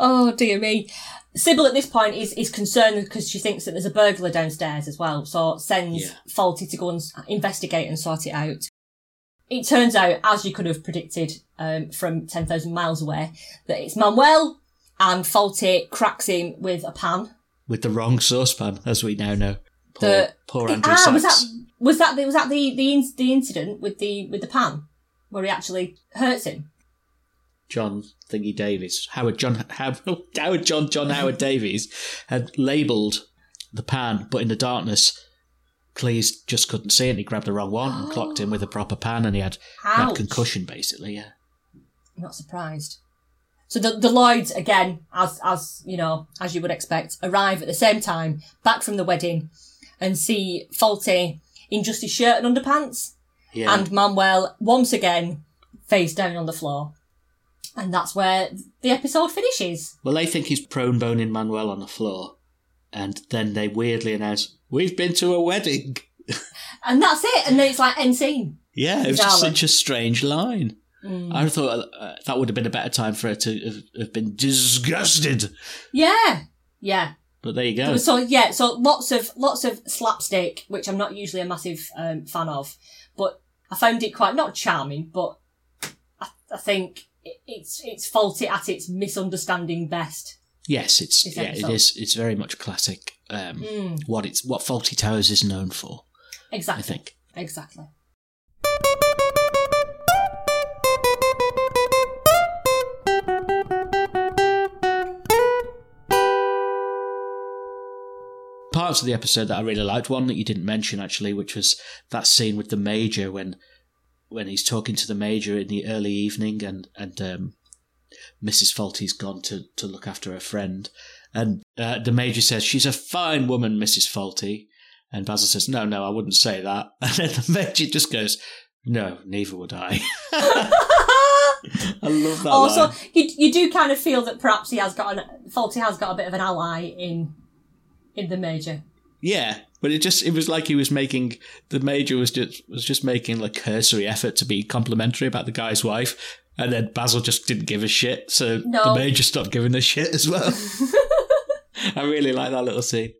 Oh dear me. Sybil at this point is, is concerned because she thinks that there's a burglar downstairs as well, so sends Yeah. Fawlty to go and investigate and sort it out. It turns out, as you could have predicted um, from 10,000 miles away, that it's Manuel and Fawlty cracks him with a pan. With the wrong saucepan, as we now know. Poor, The- poor the- Andrew ah, was that was that the, was that the the, the incident with the with the pan where he actually hurts him? John Thingy Davies, Howard John Howard, Howard John John Howard Davies had labelled the pan, but in the darkness, Cleese just couldn't see it. and He grabbed the wrong one and clocked him with a proper pan, and he had, he had Ouch. concussion basically. Yeah, I'm not surprised. So the, the Lloyds, again, as, as, you know, as you would expect, arrive at the same time, back from the wedding, and see Fawlty in just his shirt and underpants, yeah. and Manuel, once again, face down on the floor. And that's where the episode finishes. well, they think he's prone boning Manuel on the floor, and then they weirdly announce, "We've been to a wedding." And that's it, and then it's like end scene. Yeah, it was just such a strange line. Mm. I thought uh, that would have been a better time for her to have, have been disgusted. Yeah, yeah. But there you go. So yeah, so lots of lots of slapstick, which I'm not usually a massive um, fan of, but I found it quite not charming, but I, I think it's it's Fawlty at its misunderstanding best. Yes, it's yeah, it is. It's very much classic. Um, Mm. What it's what Fawlty Towers is known for, Exactly. I think. Exactly. Parts of the episode that I really liked. One that you didn't mention actually, which was that scene with the major when when he's talking to the major in the early evening, and and um, Mrs. Fawlty's gone to to look after her friend, and uh, the major says she's a fine woman, Mrs. Fawlty, and Basil says no, no, I wouldn't say that, and then the major just goes, no, neither would I. I love that. Also, line. you you do kind of feel that perhaps he has got an Fawlty has got a bit of an ally in in the major. Yeah, but it just it was like he was making the major was just was just making like cursory effort to be complimentary about the guy's wife, and then Basil just didn't give a shit, so No. the major stopped giving a shit as well. I really like that little scene.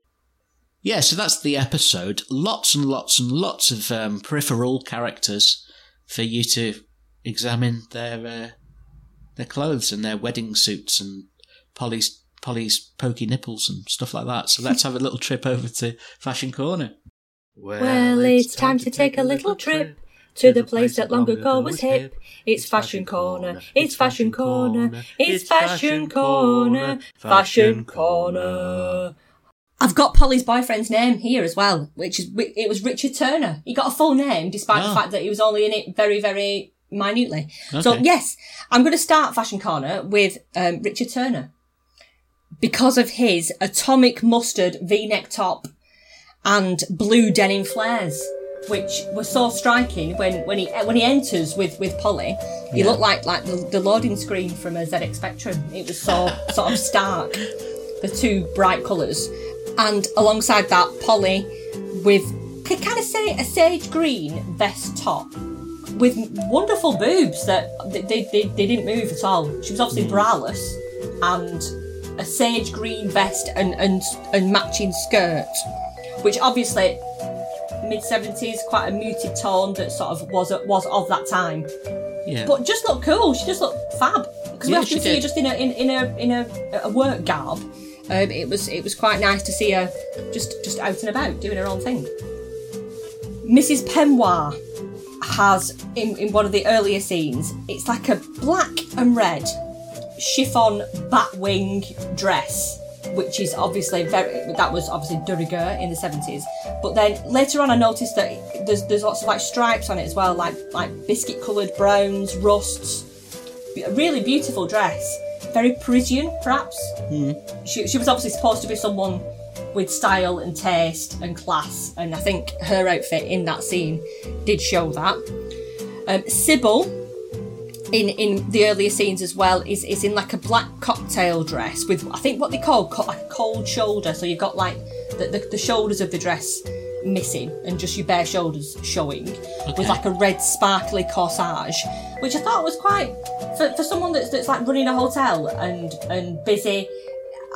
Yeah, so that's the episode. Lots and lots and lots of um, peripheral characters for you to examine their uh, their clothes and their wedding suits and Polly's Polly's pokey nipples and stuff like that. So let's have a little trip over to Fashion Corner. Well, it's time to take a little trip to the place that long ago was hip. It's Fashion Corner, it's Fashion Corner, it's Fashion Corner, Fashion Corner. I've got Polly's boyfriend's name here as well, which is it was Richard Turner. He got a full name despite Ah. the fact that he was only in it very, very minutely. So yes, I'm going to start Fashion Corner with um, Richard Turner because of his atomic mustard V-neck top and blue denim flares, which were so striking when, when he when he enters with, with Polly. He Yeah. looked like like the, the loading screen from a ZX Spectrum. It was so sort of stark, the two bright colours, and alongside that, Polly with could kind of say a sage green vest top with wonderful boobs that they, they, they, they didn't move at all. She was obviously braless and a sage green vest and, and, and matching skirt, which obviously mid 70s, quite a muted tone that sort of was was of that time. Yeah. But just looked cool. She just looked fab because Yeah, we often see her just in a in, in a in a, a work garb. Um, it was it was quite nice to see her just just out and about doing her own thing. Mrs. Peignoir has in, in one of the earlier scenes, it's like a black and red chiffon batwing dress, which is obviously very that was obviously de rigueur in the seventies. But then later on, I noticed that there's there's lots of like stripes on it as well, like like biscuit coloured browns, rusts. A really beautiful dress, very Parisian perhaps. She she was obviously supposed to be someone with style and taste and class, and I think her outfit in that scene did show that. Um, Sybil, in in the earlier scenes as well, is is in like a black cocktail dress with I think what they call co- like a cold shoulder. So you've got like the, the, the shoulders of the dress missing and just your bare shoulders showing with like a red sparkly corsage, which I thought was quite for, for someone that's that's like running a hotel and and busy.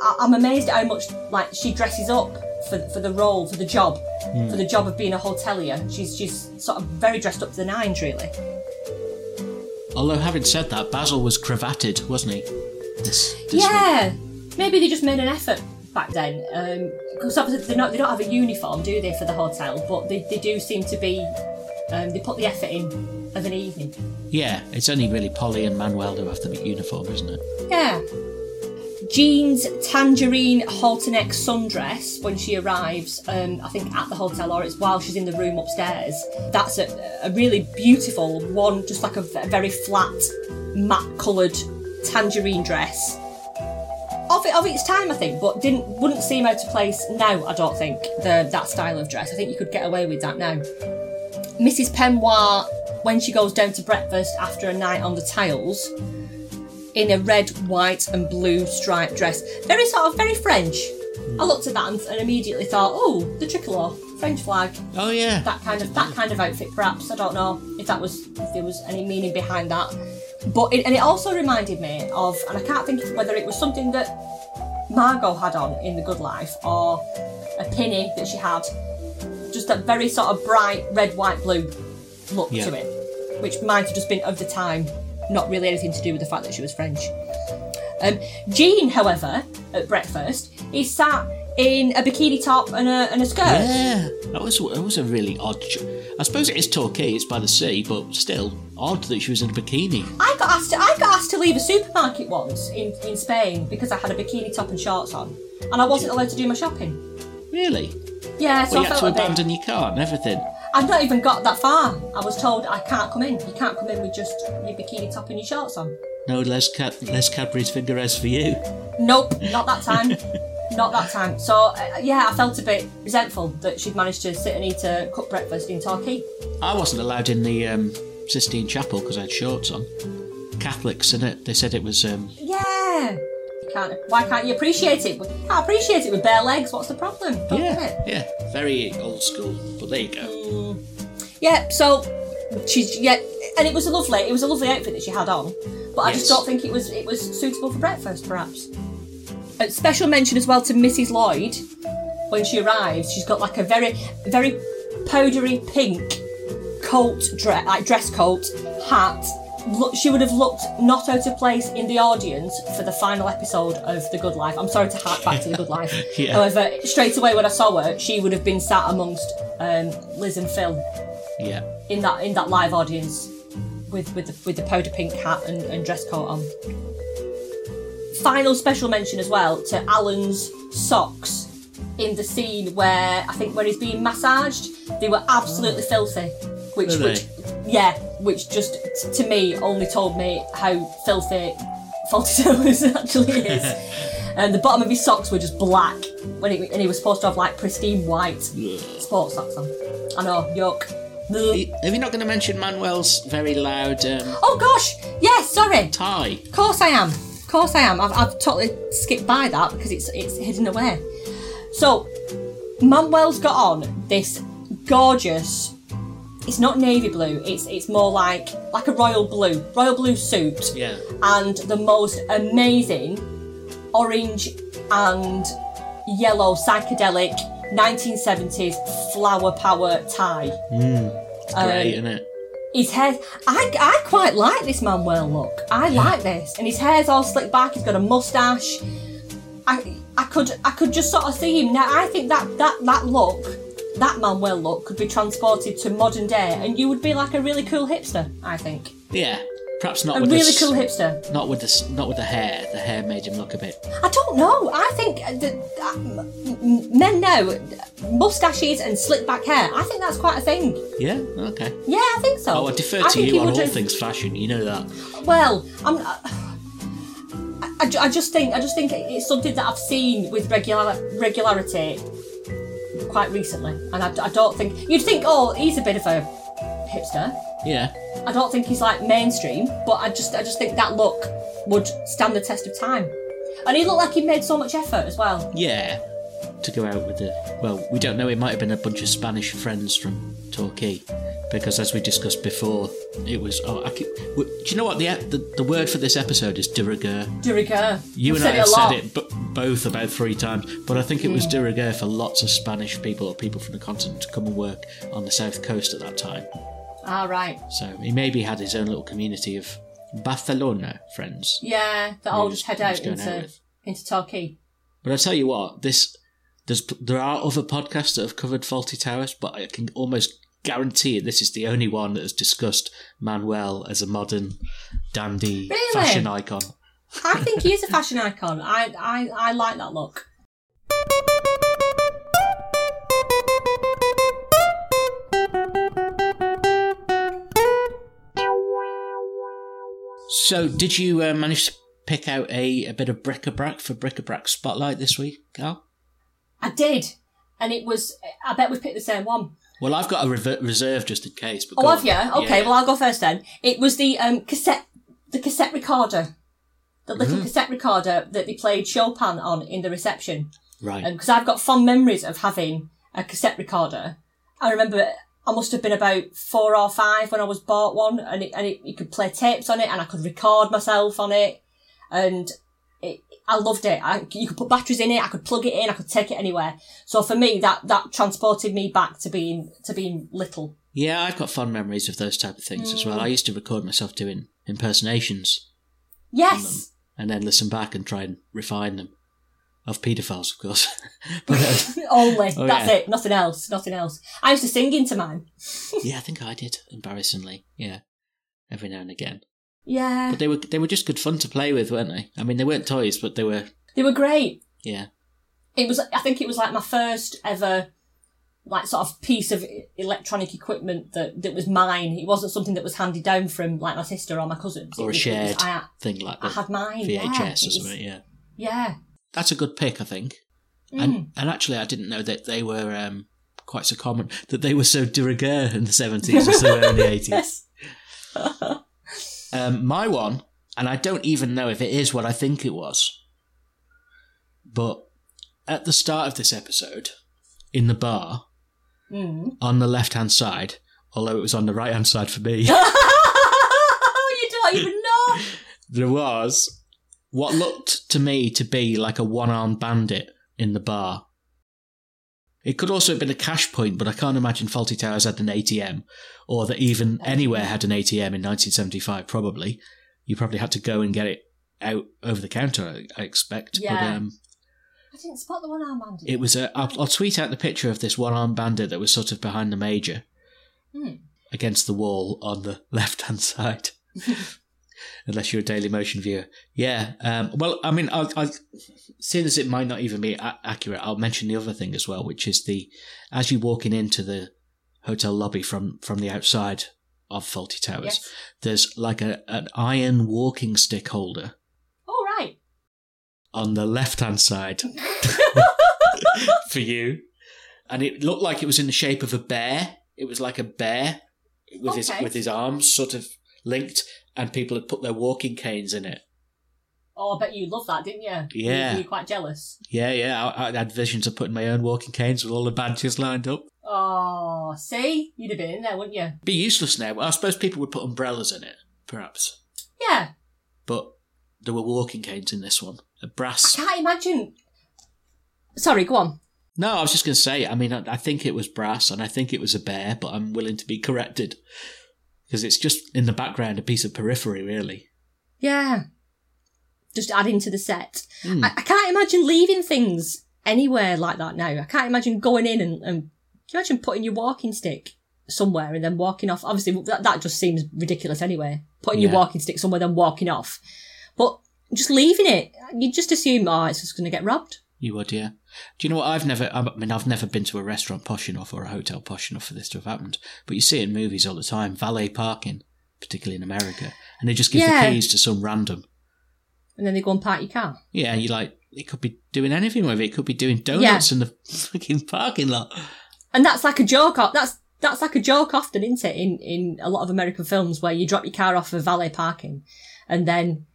I- I'm amazed at how much like she dresses up for, for the role, for the job, for hmm. the job of being a hotelier. She's she's sort of very dressed up to the nines, really. Although having said that, Basil was cravatted, wasn't he? This, this Yeah, maybe they just made an effort back then. Because obviously they don't they don't have a uniform, do they, for the hotel? But they, they do seem to be. Um, they put the effort in of an evening. Yeah, it's only really Polly and Manuel who have the uniform, isn't it? Yeah. Jean's tangerine halter neck sundress when she arrives, um, I think at the hotel or it's while she's in the room upstairs. That's a, a really beautiful one, just like a very flat, matte coloured tangerine dress. Of, it, of its time, I think, but didn't wouldn't seem out of place now. I don't think the that style of dress. I think you could get away with that now. Mrs. Peignoir, when she goes down to breakfast after a night on the tiles, in a red, white, and blue striped dress. Very sort of very French. Hmm. I looked at that and, and immediately thought, oh, the tricolour, French flag, Oh yeah. that kind of that kind of outfit. Perhaps I don't know if that was if there was any meaning behind that. But it, and it also reminded me of, and I can't think whether it was something that Margot had on in The Good Life or a pinny that she had. Just a very sort of bright red, white, blue look Yeah. to it, which might have just been of the time, not really anything to do with the fact that she was French. Um, Jean, however, at breakfast, is sat in a bikini top and a, and a skirt. Yeah, that was that was a really odd. I suppose it is Torquay, it's by the sea, but still odd that she was in a bikini. I got asked to, I got asked to leave a supermarket once in, in Spain because I had a bikini top and shorts on, and I wasn't allowed to do my shopping. Really? Yeah, so Well, I you had felt to a bit. abandon your car and everything. I've not even got that far. I was told I can't come in. You can't come in with just your bikini top and your shorts on. No Les, Ca- Les Cadbury's finger S for you. Nope, not that time. not that time. So uh, yeah, I felt a bit resentful that she'd managed to sit and eat a cooked breakfast in Torquay. I wasn't allowed in the um, Sistine Chapel because I had shorts on. Catholics in it. They said it was. Um, Yeah. Can't. Why can't you appreciate it? Can't appreciate it with bare legs. What's the problem? Don't yeah, yeah, very old school. But there you go. Yeah, so she's yeah, and it was a lovely, it was a lovely outfit that she had on, but I just don't think it was it was suitable for breakfast, perhaps. A special mention as well to Mrs. Lloyd when she arrives. She's got like a very very powdery pink coat dress, like dress coat, hat, look, she would have looked not out of place in the audience for the final episode of The Good Life. I'm sorry to hark back to The Good Life. Yeah. However, straight away when I saw her, she would have been sat amongst um, Liz and Phil Yeah. in that in that live audience with with the, with the powder pink hat and, and dress coat on. Final special mention as well to Alan's socks in the scene where I think where he's being massaged. They were absolutely filthy, which Were which yeah, which just t- to me only told me how filthy Fawlty Towers actually is. and the bottom of his socks were just black when he, and he was supposed to have like pristine white sports socks on. I know, yuck. Are you not going to mention Manuel's very loud um, Oh gosh, yes, sorry. tie? Of course I am. Of course I am. I've, I've totally skipped by that because it's it's hidden away. So, Manuel's got on this gorgeous. It's not navy blue. It's it's more like like a royal blue, royal blue suit, Yeah. and the most amazing orange and yellow psychedelic 1970s flower power tie. Great, Um, isn't it? His hair, I, I quite like this Manuel look. I like this, and his hair's all slicked back. He's got a mustache. I, I could, I could just sort of see him now. I think that that that look, that Manuel look, could be transported to modern day, and you would be like a really cool hipster. I think Yeah. Perhaps not a with really the, cool hipster. Not with the not with the hair. The hair made him look a bit. I don't know. I think that uh, men now mustaches and slick back hair. I think that's quite a thing. Yeah. Okay. Yeah, I think so. Oh, I defer to think you on all have- things fashion. You know that. Well, I'm. I, I, I just think I just think it's something that I've seen with regular regularity quite recently, and I, I don't think you'd think, oh, he's a bit of a hipster. Yeah. I don't think he's like mainstream, but I just I just think that look would stand the test of time, and he looked like he made so much effort as well. Yeah. To go out with the well, we don't know. It might have been a bunch of Spanish friends from Torquay, because as we discussed before, it was. Oh, I w- do you know what the, the the word for this episode is de rigueur? De rigueur. You I've and I said have it a lot. Said it b- both about three times, but I think it was de rigueur for lots of Spanish people or people from the continent to come and work on the south coast at that time. Ah, right. So he maybe had his own little community of Barcelona friends. Yeah, that all just head out into out into Torquay. But I tell you what, this there's there are other podcasts that have covered Fawlty Towers, but I can almost guarantee this is the only one that has discussed Manuel as a modern dandy Really? fashion icon. I think he is a fashion icon. I I, I like that look. So, did you uh, manage to pick out a, a bit of bric-a-brac for bric-a-brac spotlight this week, Carl? I did, and it was. I bet we picked the same one. Well, I've got a rever- reserve just in case. But Oh, have on. you? Okay, Yeah. well I'll go first then. It was the um cassette, the cassette recorder, the little Mm-hmm. cassette recorder that they played Chopin on in the reception. right. because I've got fond memories of having a cassette recorder. I remember I must have been about four or five when I was bought one, and it, and it, you could play tapes on it, and I could record myself on it, and it, I loved it. I, you could put batteries in it, I could plug it in, I could take it anywhere. So for me, that that transported me back to being to being little. Yeah, I've got fond memories of those type of things as well. Mm. I used to record myself doing impersonations Yes, and then listen back and try and refine them. Of paedophiles, of course. but, uh, only Oh, that's yeah. it. Nothing else. Nothing else. I used to sing into mine. yeah, I think I did, embarrassingly. Yeah. Every now and again. Yeah, But they were they were just good fun to play with, weren't they? I mean, they weren't toys, but they were, they were great. yeah. it was i think it was like my first ever like sort of piece of electronic equipment that, that was mine it wasn't something that was handed down from like my sister or my cousins It Or a was- it was- shared I, thing like that. I had mine VHS yeah. or something, yeah. yeah That's a good pick, I think. Mm. And and actually, I didn't know that they were um, quite so common, that they were so de rigueur in the 70s and so the 80s. yes Um, my one, and I don't even know if it is what I think it was, but at the start of this episode, in the bar, mm. on the left hand side, although it was on the right hand side for me, you don't even know there was what looked to me to be like a one armed bandit in the bar. It could also have been a cash point, but I can't imagine Fawlty Towers had an ATM, or that even anywhere had an ATM in 1975. Probably, you probably had to go and get it out over the counter. I, expect. But, Yeah. um, I didn't spot the one arm bandit. it was a. I'll, I'll tweet out the picture of this one-armed bandit that was sort of behind the major, Hmm. against the wall on the left-hand side. Unless you're a Daily Motion viewer, yeah. Um, well, I mean, I'll, I'll, seeing as it might not even be a- accurate, I'll mention the other thing as well, which is the as you're walking into the hotel lobby from from the outside of Fawlty Towers, Yes. there's like a an iron walking stick holder. On the left hand side for you. And it looked like it was in the shape of a bear. It was like a bear with his with his arms sort of linked, and people had put their walking canes in it. Oh, I bet you loved that, didn't you? Yeah. Were you quite jealous? Yeah, yeah. I, I had visions of putting my own walking canes with all the badges lined up. Oh, see? You'd have been in there, wouldn't you? Be useless now. I suppose people would put umbrellas in it, perhaps. Yeah. But there were walking canes in this one. A brass. I can't imagine. Sorry, go on. No, I was just going to say. I mean, I, I think it was brass, and I think it was a bear, but I'm willing to be corrected because it's just in the background, a piece of periphery, really. Yeah. Just adding to the set. Hmm. I, I can't imagine leaving things anywhere like that now. I can't imagine going in and, and can you imagine putting your walking stick somewhere and then walking off? Obviously, that, that just seems ridiculous anyway. Putting your walking stick somewhere, then walking off. But just leaving it, you just assume, oh, it's just going to get robbed. You would, yeah. Do you know what? I've never. I mean, I've never been to a restaurant posh enough or a hotel posh enough for this to have happened. But you see it in movies all the time. Valet parking, particularly in America, and they just give Yeah. the keys to some random. And then they go and park your car. Yeah, you like. It could be doing anything with it. It could be doing donuts in the fucking parking lot. And that's like a joke. That's that's like a joke often, isn't it? In in a lot of American films where you drop your car off for valet parking, and then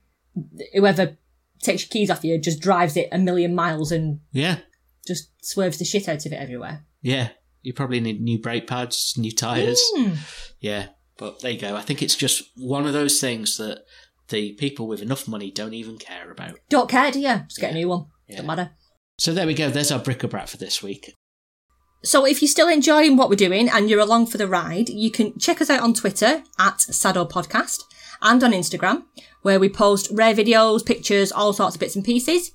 whoever takes your keys off you just drives it a million miles and Yeah, just swerves the shit out of it everywhere. yeah. You probably need new brake pads, new tires. Mm. Yeah, but there you go. I think it's just one of those things that the people with enough money don't even care about. Don't care, do you? Just get a new one. Yeah. Don't matter. So there we go. There's our bric-a-brac for this week. So if you're still enjoying what we're doing and you're along for the ride, you can check us out on Twitter at Sado Podcast and on Instagram, where we post rare videos, pictures, all sorts of bits and pieces.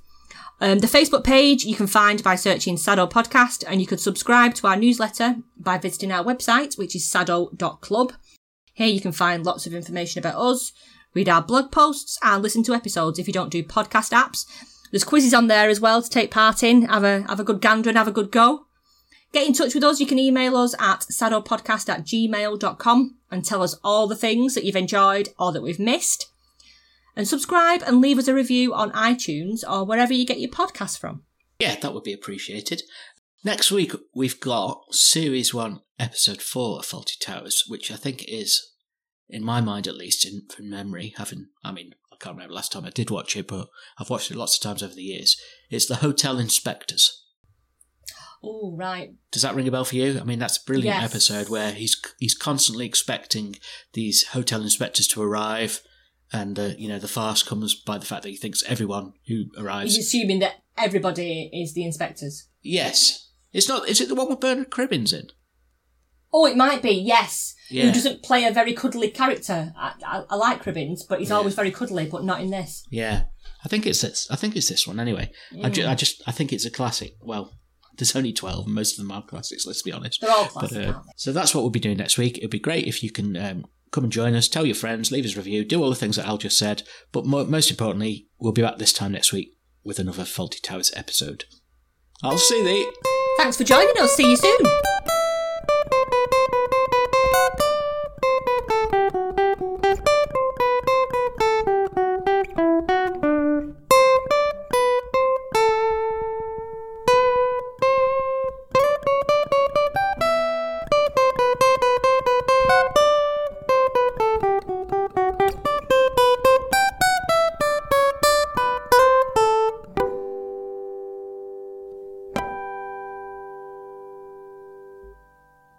Um, the Facebook page you can find by searching Sado Podcast, and you could subscribe to our newsletter by visiting our website, which is sado.club. Here you can find lots of information about us, read our blog posts, and listen to episodes if you don't do podcast apps. There's quizzes on there as well to take part in. Have a have a good gander and have a good go. Get in touch with us. You can email us at sadopodcast at gmail.com and tell us all the things that you've enjoyed or that we've missed. And subscribe and leave us a review on iTunes or wherever you get your podcasts from. Yeah, that would be appreciated. Next week, we've got Series 1, Episode 4 of Fawlty Towers, which I think is, in my mind at least, in from memory, having, I mean, I can't remember last time I did watch it, but I've watched it lots of times over the years. It's The Hotel Inspectors. Oh, right. Does that ring a bell for you? I mean, that's a brilliant Yes. episode where he's he's constantly expecting these hotel inspectors to arrive, and uh, you know the farce comes by the fact that he thinks everyone who arrives. He's assuming that everybody is the inspectors. Yes, it's not. Is it the one with Bernard Cribbins in? Oh, it might be, yes. Yeah. Who doesn't play a very cuddly character. I, I, I like Cribbins, but he's Yeah. always very cuddly, but not in this. Yeah, I think it's this. I think it's this one anyway. I, ju- I just I think it's a classic. Well, there's only twelve, and most of them are classics. Let's be honest. They're all But, uh, so that's what we'll be doing next week. It'd be great if you can um, come and join us, tell your friends, leave us a review, do all the things that Al just said. But mo- most importantly, we'll be back this time next week with another Fawlty Towers episode. I'll see thee. Thanks for joining us. See you soon.